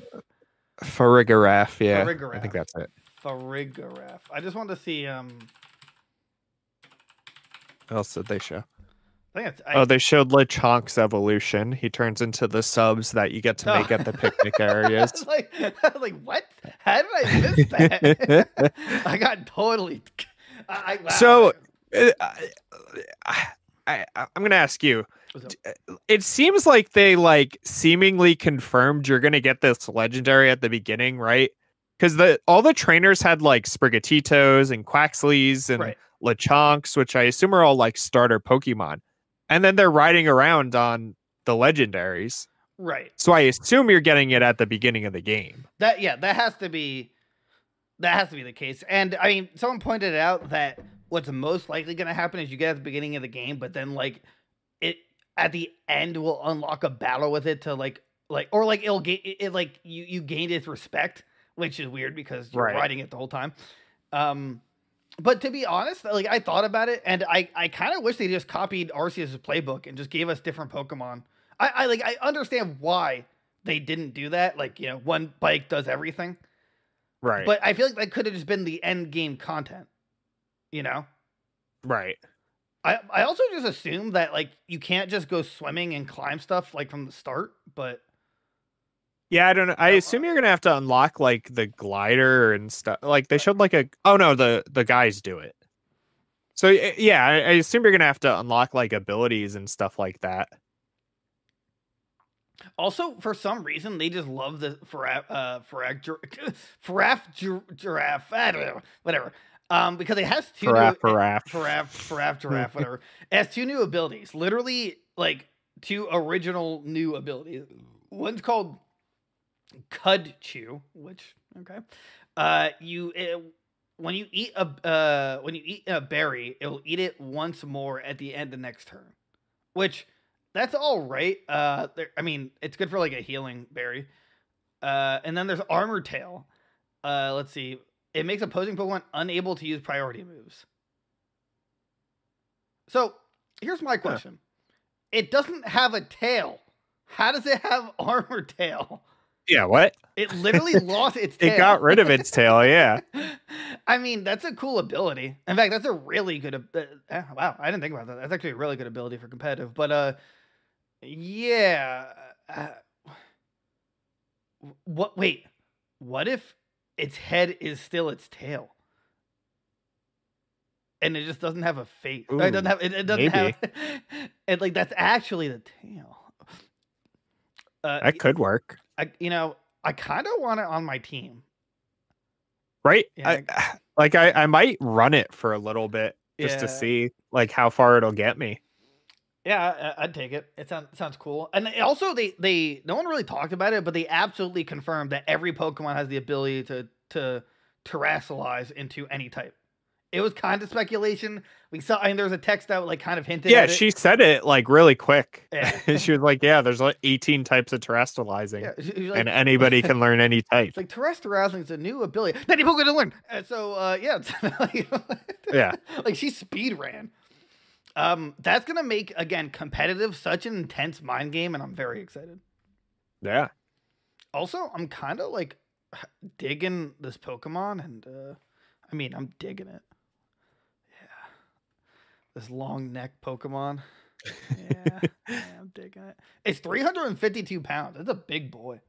Farigiraf, yeah, I think that's it. Farigiraf. I just want to see. Um, What else did they show? I think. I, Oh, they showed Lechonk's evolution. He turns into the subs that you get to make Oh. at the picnic I areas. was like, I was like, what? How did I miss that? I got totally. I, I, wow. So, Uh, I, I, I, I'm gonna ask you. It seems like they like seemingly confirmed you're gonna get this legendary at the beginning, right? Because the all the trainers had like Sprigatitos and Quaxlys and Right. Lechonks, which I assume are all like starter Pokemon, and then they're riding around on the legendaries. right. So I assume you're getting it at the beginning of the game. That yeah, that has to be that has to be the case. And I mean, someone pointed out that what's most likely going to happen is you get at the beginning of the game, but then like it at the end will unlock a battle with it to like like or like it'll get it, it like you you gained its respect, which is weird because you're Right. riding it the whole time. Um, but to be honest, like I thought about it, and I I kind of wish they just copied Arceus' playbook and just gave us different Pokemon. I, I like I understand why they didn't do that. Like you know, one bike does everything, Right. but I feel like that could have just been the end game content. You know, right. I I also just assume that like you can't just go swimming and climb stuff like from the start, but Yeah, I don't know. I Oh, assume you're gonna have to unlock like the glider and stuff. Like they showed like a. Oh no, the the guys do it. So yeah, I, I assume you're gonna have to unlock like abilities and stuff like that. Also, for some reason, they just love the Faraf, uh, Faraf, Faraf Giraffe, I don't know, whatever. Um, because it has two Giraffe, new, giraffe. Faraf, Faraf, Giraffe, whatever. It has two new abilities, literally like two original new abilities. One's called Cud Chew, which okay, uh, you it, when you eat a uh when you eat a berry, it'll eat it once more at the end of next turn, which that's all right. Uh, there, I mean, it's good for like a healing berry. Uh, and then there's Armor Tail. Uh, let's see. It makes opposing Pokemon unable to use priority moves. So here's my question: It doesn't have a tail. How does it have armor tail? Yeah, what? It literally lost its tail. It got rid of its tail. Yeah. I mean, that's a cool ability. In fact, that's a really good. Uh, eh, wow, I didn't think about that. That's actually a really good ability for competitive. But uh, yeah. Uh, what? Wait. What if its head is still its tail? And it just doesn't have a face. Or it doesn't have. It, it doesn't have. And like that's actually the tail. Uh, That could work. I, you know, I kind of want it on my team. Right? Yeah, I, like I, I might run it for a little bit just to see like how far it'll get me. Yeah, I, I'd take it. It sounds sounds cool. And also, they they no one really talked about it, but they absolutely confirmed that every Pokemon has the ability to to terastallize into any type. It was kind of speculation. We saw, I mean, there was a text that like kind of hinted. Yeah, at it. she said it like really quick. Yeah. she was like, "Yeah, there's like 18 types of terastallizing, Yeah, she- like, and anybody can learn any type." it's like terastallizing is a new ability that people gonna learn. And so, uh, yeah, like, Yeah. like she speed ran. Um, that's gonna make again competitive such an intense mind game, and I'm very excited. Yeah. also i'm kind of like digging this pokemon and uh i mean i'm digging it this long neck pokemon. Yeah, yeah i'm digging it. It's 352 pounds. It's a big boy.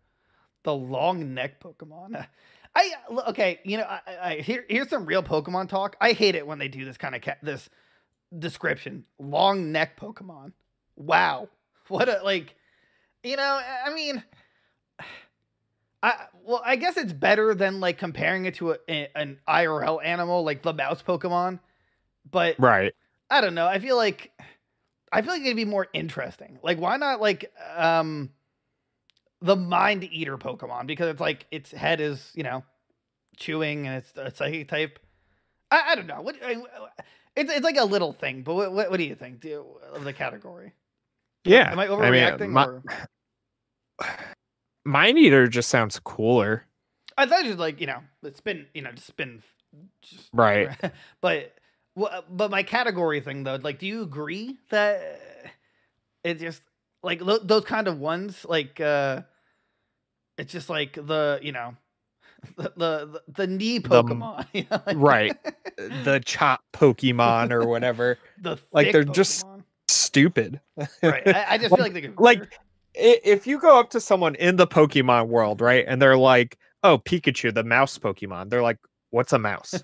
The long neck pokemon. I uh, okay you know i, I here, here's some real pokemon talk. I hate it when they do this kind of ca- this description. Long neck pokemon. Wow. What a like you know i mean I well, I guess it's better than like comparing it to a, a- an IRL animal like the mouse Pokemon, but Right. I don't know. I feel like I feel like it'd be more interesting. Like, why not like um the Mind Eater Pokemon because it's like its head is you know chewing and it's a psychic type. I, I don't know. What I, it's it's like a little thing, but what what, what do you think do, of the category? Yeah. Am I mean, overreacting? mi- or? Mind Eater just sounds cooler. I thought it was like you know it's been you know just been just Right. but wha- but my category thing though like do you agree that it just like lo- those kind of ones like uh it's just like the you know the the, the knee The- pokemon like- right. the chop Pokemon or whatever. the like, they're just- Stupid. right I, I just feel like they could like if you go up to someone in the Pokemon world, right, and they're like, "Oh, Pikachu, the mouse Pokemon," they're like, "What's a mouse?"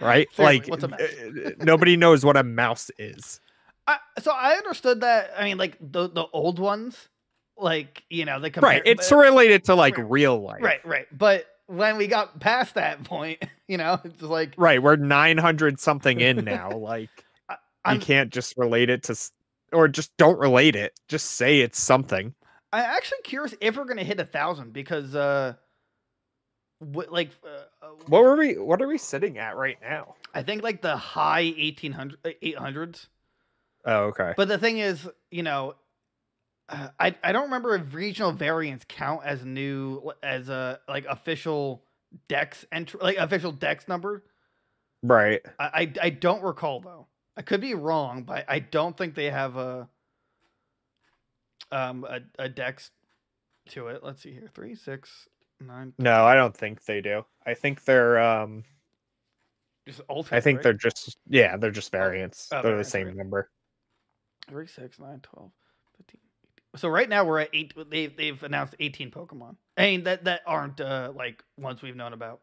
Right? Seriously, like, what's a mouse? uh, nobody knows what a mouse is. I, so I understood that I mean like the the old ones like you know the compare right. It's related to like right. real life. Right, right. But when we got past that point, you know, it's like Right. We're 900 something in now. Like, you I'm can't just relate it to, or just don't relate it. Just say it's something. I'm actually curious if we're gonna hit a thousand because uh, what like uh, uh, What were we, what are we sitting at right now? I think like the high 1800 uh, 800s. Oh, okay. But the thing is, you know, uh, I I don't remember if regional variants count as new as a like official dex entry like official dex number. Right. I, I I don't recall though. I could be wrong, but I don't think they have a um a, a dex to it. Let's see here. Three, six, nine. No, I don't think they do. I think they're um Just ultimate. I think right? they're just yeah, they're just variants. Oh, they're the same okay. number. Three, six, nine, 12, 15, 18. So right now we're at eight. They've they've announced eighteen Pokemon. I mean that that aren't uh, like ones we've known about,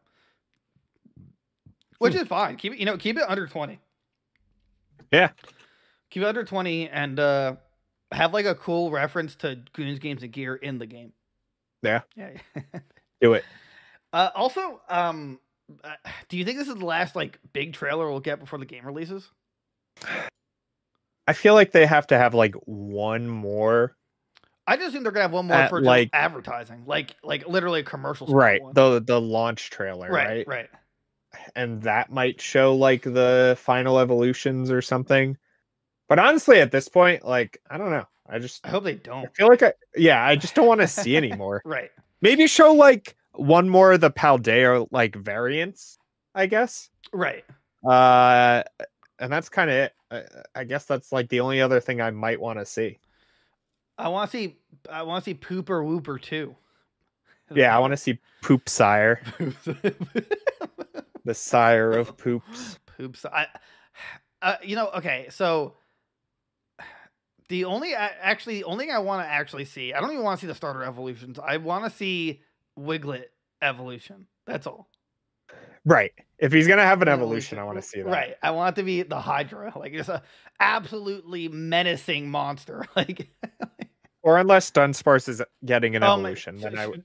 which is fine. Keep it, you know, keep it under twenty. Yeah. keep it under twenty, and uh, have like a cool reference to Goons games and gear in the game. Yeah. yeah. Do it. uh, also, um, uh, do you think this is the last like big trailer we'll get before the game releases? I feel like they have to have like one more I just think they're gonna have one more At, for like- advertising, like like literally a commercial. right one. the the launch trailer right, right, right. and that might show like the final evolutions or something but honestly at this point like i don't know i just I hope they don't. I feel like i yeah i just don't want to see anymore Right. Maybe show like one more of the paldea like variants i guess Right. uh and that's kind of it I, I guess that's like the only other thing i might want to see I want to see. I want to see Pooper Whooper too. yeah i want to see poop sire the sire of poops Poops. I. Uh, you know. Okay. So. The only actually the only thing I want to actually see, I don't even want to see the starter evolutions. I want to see Wiglett evolution. That's all. right if he's gonna have an Evolution. evolution i want to see that Right. I want it to be the Hydra, like just a absolutely menacing monster. Like Or unless Dunsparce is getting an oh evolution, then I, would.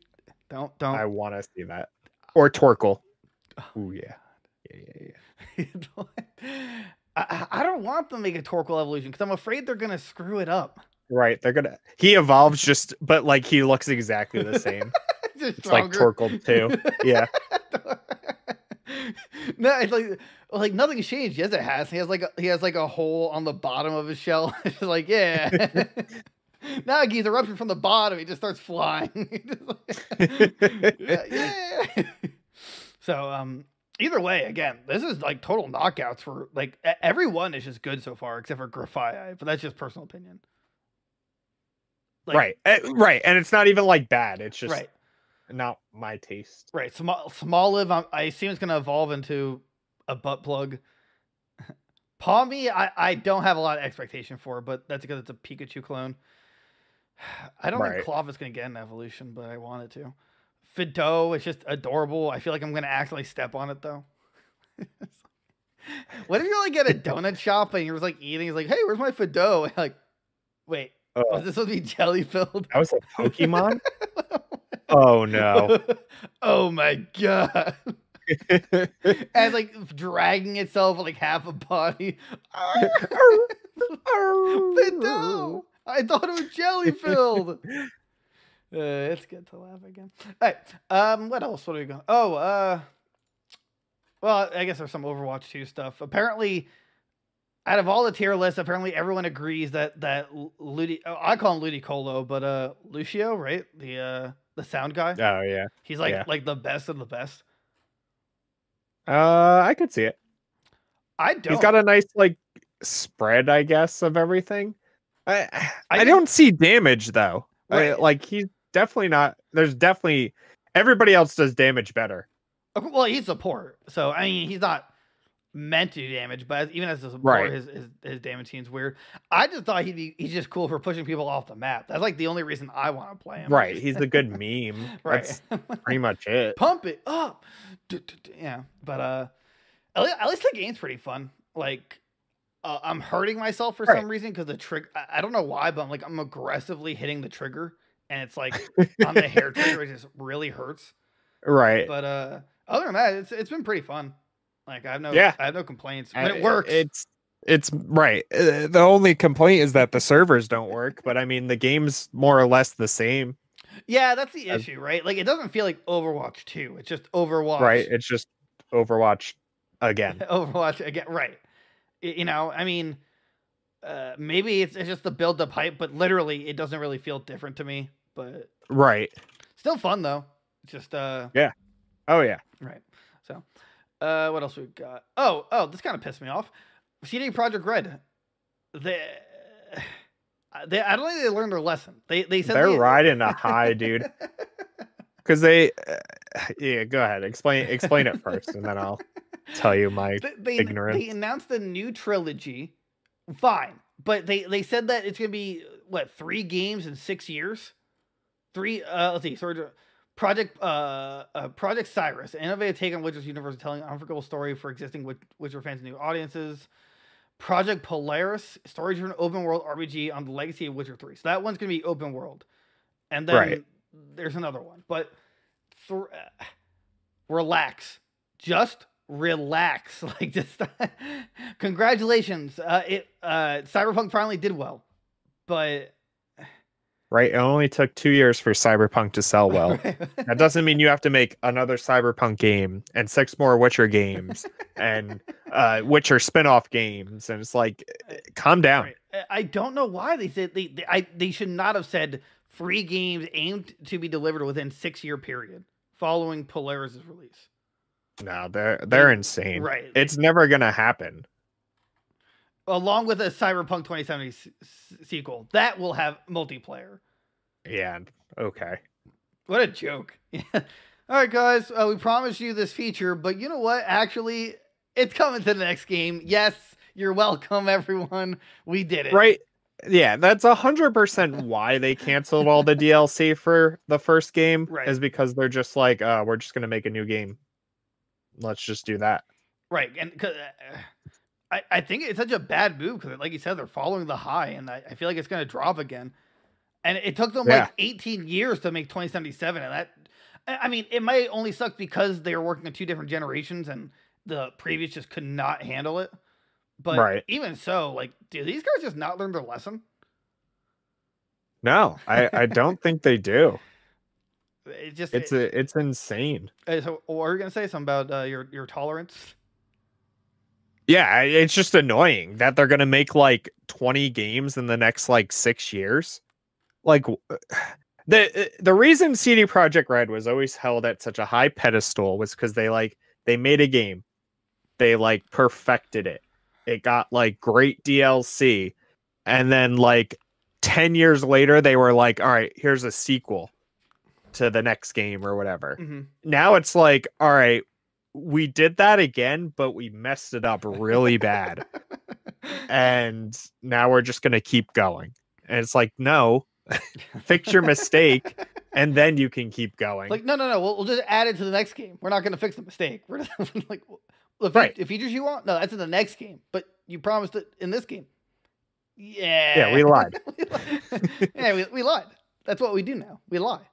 don't don't I want to see that. Or Torkoal. Ooh yeah. Yeah, yeah, yeah. I, I- don't want them to make a Torkoal evolution because I'm afraid they're gonna screw it up. Right, they're gonna. He evolves just, but like he looks exactly the same. It's like. Torkoal too. Yeah, no, it's like like nothing's changed. Yes, it has. He has like a, he has like a hole on the bottom of his shell. it's like yeah. now he's eruption from the bottom. He just starts flying. Just like- yeah, yeah. so um, either way, again, this is like total knockouts for like everyone is just good so far except for Grafii, but that's just personal opinion. Like, right, eh, right, and it's not even like bad. It's just right. not my taste. Right. Small small live. I, I assume it's going to evolve into a butt plug. Pawmi, I, I don't have a lot of expectation for, but that's because it's a Pikachu clone. I don't Right. think Klawf is going to get an evolution, but I want it to. Fidough is just adorable. I feel like I'm going to accidentally step on it though. what if you like get a donut shop and you're just like eating? It's like, hey, where's my Fidough? And like, wait, Oh, was this supposed to be jelly filled? that was a Pokemon. oh no. oh my god. and like dragging itself like half a body. Fidough! I thought it was jelly filled. Uh, it's good to laugh again. All right. Um, what else? What are we going? Oh, uh, well, I guess there's some Overwatch 2 stuff. Apparently, out of all the tier lists, apparently everyone agrees that that Ludi, oh, I call him Ludicolo, but uh, Lucio, right? The uh, the sound guy. Oh yeah. He's like yeah. like the best of the best. Uh, I could see it. I don't. He's got a nice like spread, I guess, of everything. I I, I don't see damage though. I- like he's definitely not. There's definitely everybody else does damage better. Well, he's support, so I mean, he's not meant to do damage, but even as a support, Right. his, his his damage seems weird. I just thought he'd be he's just cool for pushing people off the map. That's like the only reason I want to play him. Right. He's a good meme. right. That's pretty much it. Pump it up. Yeah, but uh, at least, at least the game's pretty fun. Like. Uh, I'm hurting myself for Right. some reason because the trigger. I I don't know why, but I'm like I'm aggressively hitting the trigger, and it's like on the hair trigger, it just really hurts. Right. But uh, other than that, it's it's been pretty fun. Like I have no, Yeah. I have no complaints. When it works, It's it's right. Uh, The only complaint is that the servers don't work, but I mean the game's more or less the same, yeah, that's the issue, right? Like it doesn't feel like Overwatch 2. It's just Overwatch, right? It's just Overwatch again. Overwatch again, right? You know, I mean, uh, maybe it's, it's just the build up hype, but literally it doesn't really feel different to me. But Right. still fun though. Just uh yeah, Oh yeah. right. So uh what else we got? Oh, oh, this kind of pissed me off. CD Projekt Red. They they I don't think they learned their lesson. They they said They're they- riding a high, dude. Because they, uh, yeah. Go ahead. Explain explain it first, and then I'll tell you my. they, they, ignorance. they announced a new trilogy. Fine, but they they said that it's gonna be what three games in six years. Three. Uh, let's see. Of. Project uh, uh Project Sirius, an innovative take on Witcher's universe, telling an unforgettable story for existing Witcher fans and new audiences. Project Polaris, story-driven open world RPG on the legacy of Witcher Three. So that one's gonna be open world, and then Right. there's another one. But for, uh, relax, just relax. Like just congratulations. Uh, it uh, Cyberpunk finally did well, but Right. It only took two years for Cyberpunk to sell well. that doesn't mean you have to make another Cyberpunk game and six more Witcher games and uh, Witcher spin-off games, and it's like, eh, calm down. Right. Uh, I don't know why they said they they, I, they should not have said free games aimed to be delivered within six year period following Polaris' release. No, they're they're insane. Right. It's never gonna happen. Along with a Cyberpunk 2070 s- s- sequel that will have multiplayer. Yeah. Okay. What a joke. All right, guys, uh, we promised you this feature, but you know what? Actually, it's coming to the next game. Yes, you're welcome, everyone. We did it. Right. Yeah, that's a hundred percent why they canceled all the DLC for the first game. Right. Is because they're just like, uh, we're just gonna make a new game. Let's just do that. Right. And 'cause, uh, I, I think it's such a bad move because, like you said, they're following the high, and I, I feel like it's going to drop again. And it took them Yeah. like 18 years to make 2077. And that, I mean, it might only suck because they were working on two different generations and the previous just could not handle it. But Right. even so, like, do these guys just not learn their lesson? No, I, I don't think they do. It just, It's it, a, it's insane. uh, so what are you going to say? Something about uh, your, your tolerance? Yeah, it's just annoying that they're gonna make like 20 games in the next like six years. Like the uh, the reason CD Projekt Red was always held at such a high pedestal was because they like they made a game, they like perfected it. It got like great DLC, and then like 10 years later, they were like, all right, here's a sequel to the next game or whatever hmm now it's like all right we did that again but we messed it up really bad and now we're just going to keep going and it's like no fix your mistake and then you can keep going Like, no, no, no. We'll, we'll just add it to the next game. We're not going to fix the mistake. We're just, like, the, Right. features you want, no, that's in the next game. But you promised it in this game. Yeah. Yeah, we lied. We lied. yeah, we, we lied. That's what we do now. We lie.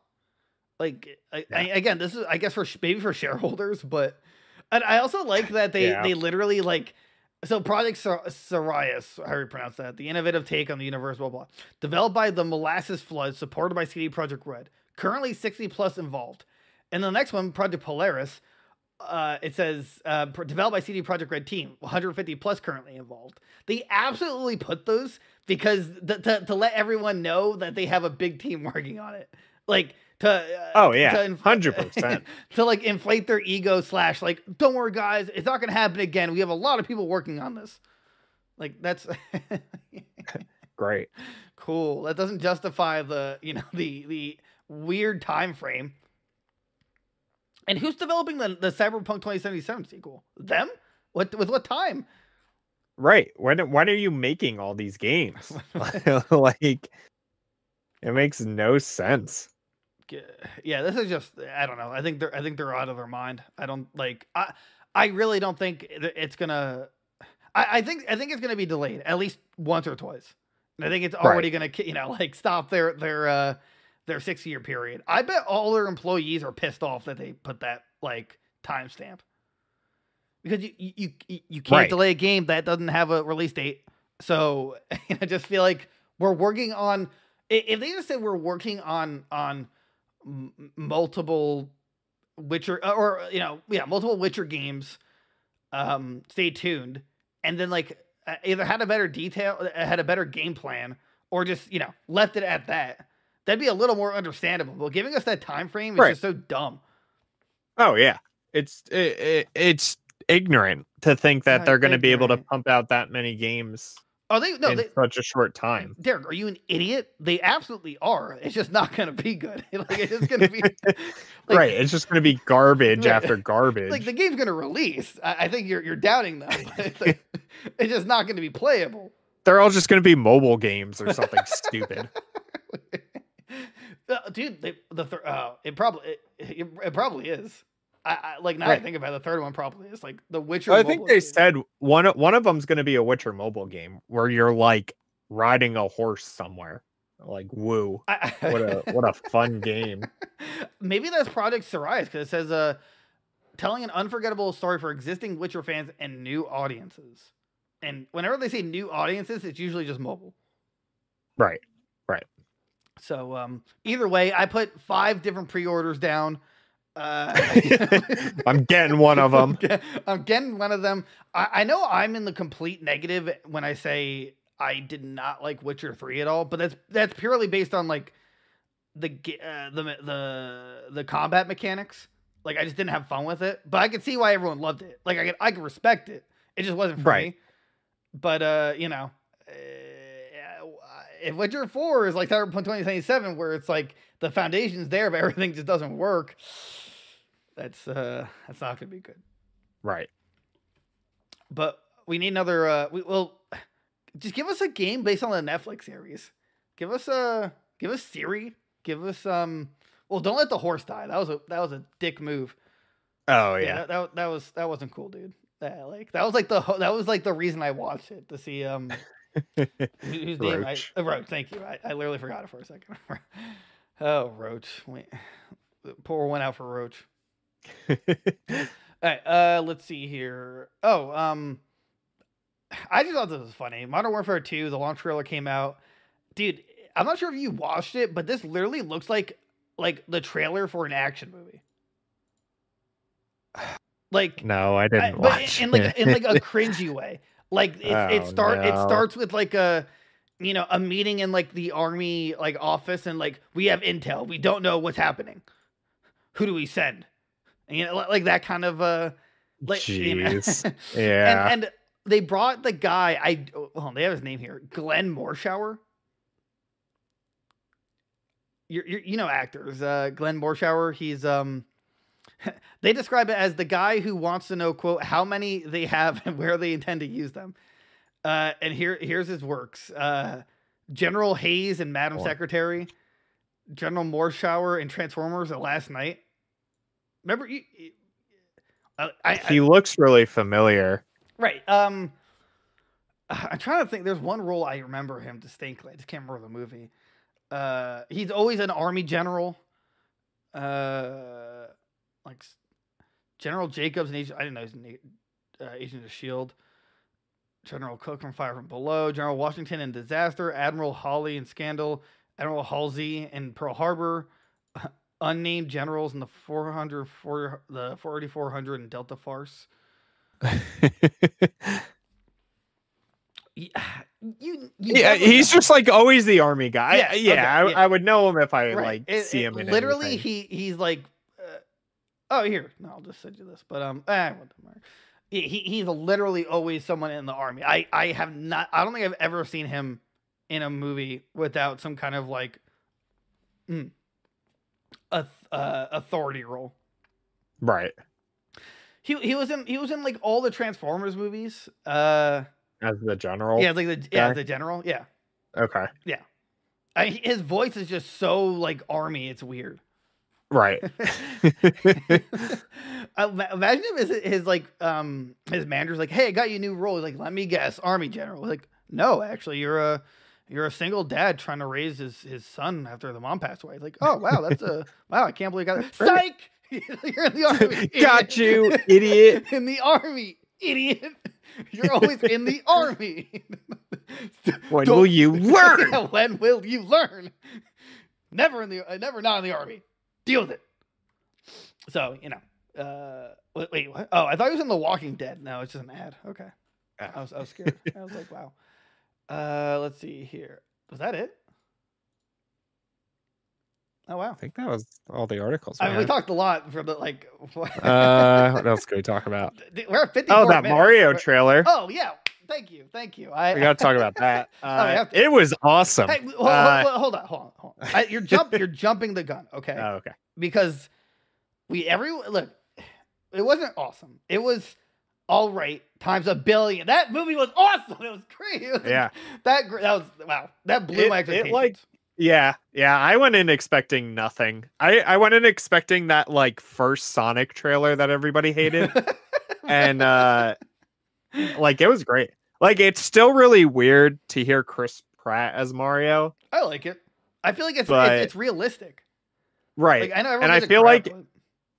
Like, I, I, again, this is, I guess, for maybe for shareholders, but and I also like that they Yeah. they literally like. So Project Sor- how do you pronounce that? The innovative take on the universe, blah blah. Developed by the Molasses Flood, supported by CD Projekt Red. Currently 60 plus involved. And the next one, Project Polaris, uh, it says uh, developed by CD Projekt Red team, 150 plus currently involved. They absolutely put those because th- to, to let everyone know that they have a big team working on it. Like to uh, Oh, yeah, 100%. to like inflate their ego slash like don't worry guys it's not gonna happen again. We have a lot of people working on this. Like that's great. Cool. That doesn't justify the you know the the weird time frame. And who's developing the, the cyberpunk 2077 sequel? Them? What with what time? Right. When when are you making all these games? Like it makes no sense yeah this is just i don't know. I think they're i think they're out of their mind. I don't like i i really don't think it's gonna i, I think i think it's gonna be delayed at least once or twice. And i think it's already gonna you know like stop their their uh their six year period. I bet all their employees are pissed off that they put that like timestamp. Because you you you, you can't Right. delay a game that doesn't have a release date. So i just feel like we're working on if they just said we're working on on m- multiple Witcher uh, or you know yeah multiple Witcher games. Um, stay tuned, and then like uh, either had a better detail, uh, had a better game plan, or just you know left it at that. That'd be a little more understandable. But giving us that time frame is Right. just so dumb. Oh yeah, it's it, it, it's ignorant to think that they're going to be able to pump out that many games Oh, they no, in they, such a short time. Derek, are you an idiot? They absolutely are. It's just not going to be good. like it's just going to be like, right, it's just going to be garbage Right. after garbage. Like the game's going to release. I, I think you're you're doubting them. It's, like, it's just not going to be playable. They're all just going to be mobile games or something stupid. Uh, dude, they, the thir- uh, it probably it, it probably is. I, I like now I think about it, the third one probably is like the Witcher. I think they game. said one of- one of them's going to be a Witcher mobile game where you're like riding a horse somewhere. Like woo, I, what a what a fun game. Maybe that's Project Sirius because it says uh, telling an unforgettable story for existing Witcher fans and new audiences. And whenever they say new audiences, it's usually just mobile. Right. Right. So um, either way, I put five different pre-orders down. Uh, I'm getting one of them. I'm, getting one of them. I, I know I'm in the complete negative when I say I did not like Witcher Three at all, but that's that's purely based on like the uh, the the the combat mechanics. Like I just didn't have fun with it, but I could see why everyone loved it. Like I could I could respect it. It just wasn't for Right. me. But uh, you know, uh, if Witcher Four is like Cyberpunk 2077, where it's like the foundation's there, but everything just doesn't work, that's uh, that's not gonna be good. Right. But we need another. Uh, we will just give us a game based on the Netflix series. Give us a give us Ciri. Give us um. Well, don't let the horse die. That was a that was a dick move. Oh Yeah, yeah. that, that that was that wasn't cool, dude. That, like that was like the that was like the reason I watched it to see um who- whose name I Roach. uh, Roach. Thank you. I, I literally forgot it for a second. oh, Roach. Wait, pour one out for Roach. All right, uh, let's see here. Oh, um, I just thought this was funny. Modern Warfare 2, the launch trailer came out. Dude, I'm not sure if you watched it, but this literally looks like like the trailer for an action movie. Like, no, I I- didn't but watch. in, in like in like a cringy way. Like it, it Oh, start it starts with like a you know a meeting in like the army like office and like we have intel. We don't know what's happening. Who do we send? And, you know, like that kind of uh like you know. Jeez. yeah. and and they brought the guy I oh, hold on, they have his name here, Glenn Morshower. You you you know actors, uh, Glenn Morshower. He's um, they describe it as the guy who wants to know quote how many they have and where they intend to use them. Uh, and here here's his works: uh, General Hayes and Madam. Secretary, General Morshower and Transformers: The Last Knight. Remember you. you- uh, I, I, he looks really familiar. Right. Um I'm trying to think there's one role I remember him distinctly. I just can't remember the movie. Uh he's always an army general. Uh like General Jacobs and Agent I didn't know he's an uh, Agent of Shield. General Cook from Fire from Below, General Washington in Disaster, Admiral Hawley in Scandal, Admiral Halsey in Pearl Harbor, unnamed generals in the 400 four, the 4400 in Delta Farce. Y- You, you yeah, he's know. just like always the army guy. Yeah, Yeah, yeah, okay, I, yeah. I would know him if I Right. like It- see it- him in literally anything. he he's like uh, oh here no i'll just send you this but um eh, what the mar- he, he he's literally always someone in the army i i have not i don't think i've ever seen him in a movie without some kind of like mm, a, uh, authority role right he he was in he was in like all the transformers movies uh as the general. yeah like the yeah the general yeah Okay. Yeah. I, his voice is just so like army it's weird Right. Imagine if his, his like um his manager's like, "Hey, I got you a new role." He's like, "Let me guess, army general." Like, no, actually, you're a you're a single dad trying to raise his his son after the mom passed away. It's like, oh wow, that's a wow, I can't believe I got. Psych, you're in the army. Got you, idiot. in the army, idiot. You're always in the army. When Don't- will you learn? Yeah, when will you learn? Never in the uh, never not in the army. Deal with it. So you know. Uh, wait, wait, what? Oh, I thought he was in The Walking Dead. No, it's just an ad. Okay. I was, I was scared. I was like, wow. Uh, let's see here. Was that it? Oh wow. I think that was all the articles. I we mean, we talked a lot for the like. uh, what else can we talk about? We're at 54 Oh, that minutes. Mario We're- trailer. Oh yeah. Thank you. Thank you. I We got to talk about that. Uh, have to. it was awesome. Hey, hold, Uh, hold, hold on, hold on, hold on. I, you're jump, you're jumping the gun, okay? oh, okay. Because we every look, it wasn't awesome. It was all right times a billion. That movie was awesome. It was great. It was- Yeah. that that was wow. That blew It- my it, expectations. like, Yeah, yeah. I went in expecting nothing. I I went in expecting that like first Sonic trailer that everybody hated, and uh like it was great. Like it's still really weird to hear Chris Pratt as Mario, I like it. I feel like it's But- it's, it's realistic. right? Like I know, And I feel like-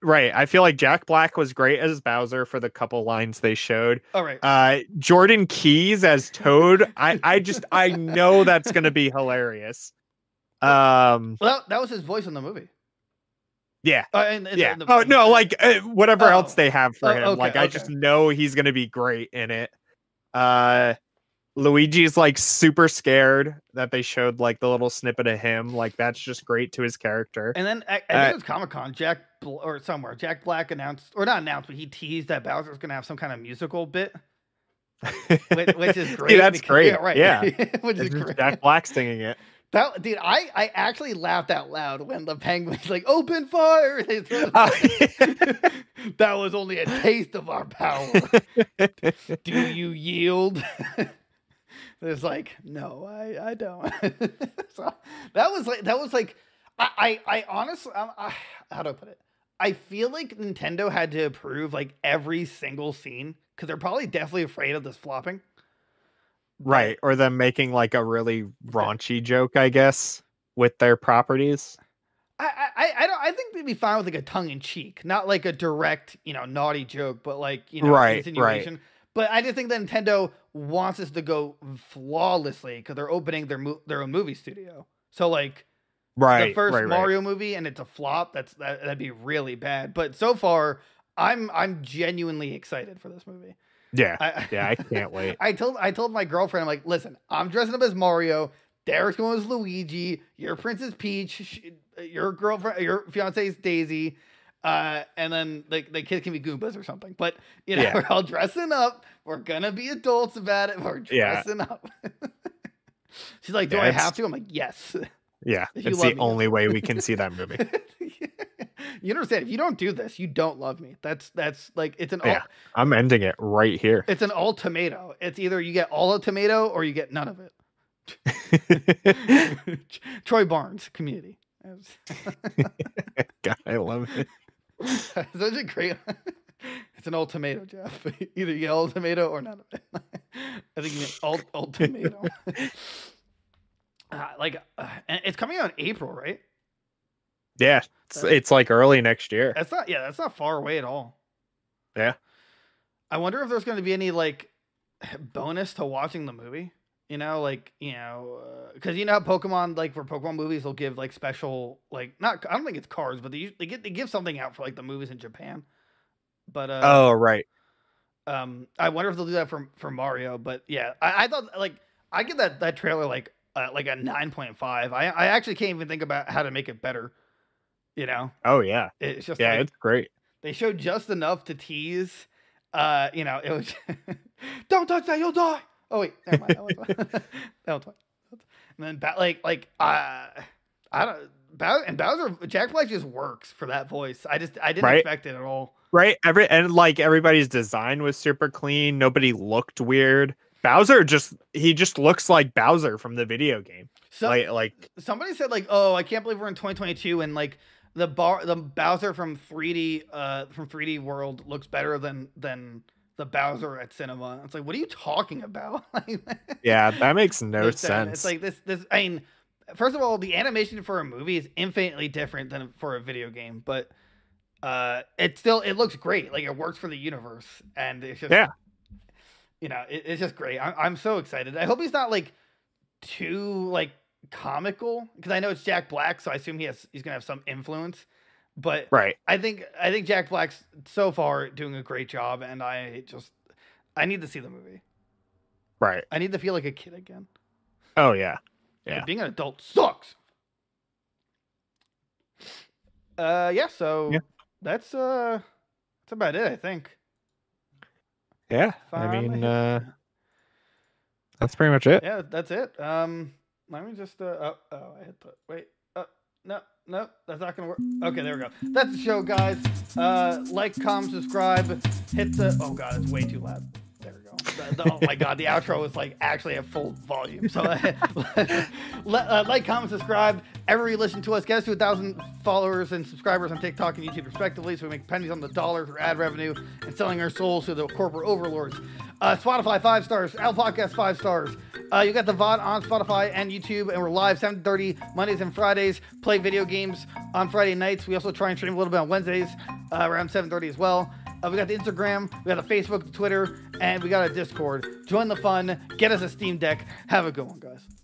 right. I feel like Jack Black was great as Bowser for the couple lines they showed. all right. Uh Jordan Keys as Toad. I I just I know that's gonna be hilarious. Um. well, that was his voice in the movie. Yeah. Uh, yeah. the- oh no, like uh, whatever Oh. else they have for Oh, him. okay, like I okay. just know he's gonna be great in it. Uh, Luigi's like super scared that they showed like the little snippet of him. Like that's just great to his character. And then I, I think Uh, it was Comic Con. Jack Bl- or somewhere. Jack Black announced, or not announced, but he teased that Bowser's gonna have some kind of musical bit, which, which is great. See, that's because- great. Yeah, right. Yeah, which is It's just great. Jack Black singing it. That dude, I I actually laughed out loud when the penguins like open fire. Oh, that was only a taste of our power. Do you yield? It's like, no, I I don't. so that was like that was like I I, I honestly I, I, how do I put it? I feel like Nintendo had to approve like every single scene because they're probably definitely afraid of this flopping. right, or them making like a really raunchy joke, I guess, with their properties. I, I, I don't. I think they'd be fine with like a tongue in cheek, not like a direct, you know, naughty joke, but like you know, Right, right. But I just think that Nintendo wants us to go flawlessly because they're opening their mo- their own movie studio. So like Right, the first right, right. Mario movie, and it's a flop. That's that, that'd be really bad. But so far, I'm I'm genuinely excited for this movie. Yeah, I, yeah. I can't wait. I told I told my girlfriend, I'm like, listen, I'm dressing up as Mario. Derek's going as Luigi. Your Princess Peach. sh- Your girlfriend, your fiance is Daisy. Uh, and then like the kids can be Goombas or something. But you know, Yeah. we're all dressing up. We're gonna be adults about it. We're Yeah. dressing up. She's like, do Yeah, I have to? I'm like, yes. Yeah, it's the me, only way we can see that movie. you understand? If you don't do this, you don't love me. That's that's like it's an Yeah. I'm ending it right here. it's an all tomato. It's either you get all a tomato or you get none of it. Troy Barnes, community. God, I love it. Such a great. It's an old tomato, Jeff. Either you get all tomato or none of it. I think you get all old tomato. Uh, like, uh, and it's coming out in April, right? Yeah, it's, it's like early next year. That's not. Yeah, that's not far away at all. Yeah. I wonder if there's going to be any like bonus to watching the movie. You know, like you know, because you know how Pokemon, like for Pokemon movies, they'll give like special, like not. I don't think it's cards, but they they get they give something out for like the movies in Japan. But uh, Oh, right. um, I wonder if they'll do that for for Mario. But yeah, I, I thought like I give that that trailer like uh, like a nine point five. I I actually can't even think about how to make it better. You know, Oh, yeah. it's just Yeah, like, it's great. they showed just enough to tease. Uh, you know, it was don't touch that, you'll die. Oh wait, never mind. That one's fine. that one's fine. And then ba- like like uh, I don't. Bow- and Bowser, Jack Black just works for that voice. I just I didn't Right. expect it at all. Right. Every and like everybody's design was super clean. Nobody looked weird. Bowser just he just looks like Bowser from the video game. So like like somebody said like, oh, I can't believe we're in 2022 and like the bar the Bowser from 3D uh from 3D World looks better than than the Bowser at cinema. It's like, what are you talking about? yeah, that makes no It's, uh, sense. It's like this. This. I mean, first of all, the animation for a movie is infinitely different than for a video game, but uh, it still it looks great. Like it works for the universe, and it's just Yeah. You know, it, it's just great. I'm I'm so excited. I hope he's not like too like comical because I know it's Jack Black, so I assume he has he's gonna have some influence. But right. I think I think Jack Black's so far doing a great job, and I just I need to see the movie. Right. I need to feel like a kid again. Oh yeah. Like, Yeah. being an adult sucks. Uh, yeah. So Yeah. that's uh, that's about it. I think. Yeah. I mean, uh, that's pretty much it. yeah, that's it. Um, let me just uh, oh, oh, I hit the wait. No, no, that's not gonna work. Okay, there we go. That's the show, guys. Uh, like, comment, subscribe, hit the. Oh god, it's way too loud. There we go. The- the- oh my god, the outro is like actually at full volume. So, let, uh, like, comment, subscribe. Every listen to us, get us to a thousand followers and subscribers on TikTok and YouTube, respectively, so we make pennies on the dollar through ad revenue and selling our souls to the corporate overlords. Uh, Spotify five stars, Apple Podcast five stars. Uh, you got the VOD on Spotify and YouTube, and we're live 7:30 Mondays and Fridays. Play video games on Friday nights. We also try and stream a little bit on Wednesdays uh, around 7:30 as well. Uh, we got the Instagram, we got the Facebook, the Twitter, and we got a Discord. Join the fun. Get us a Steam Deck. Have a good one, guys.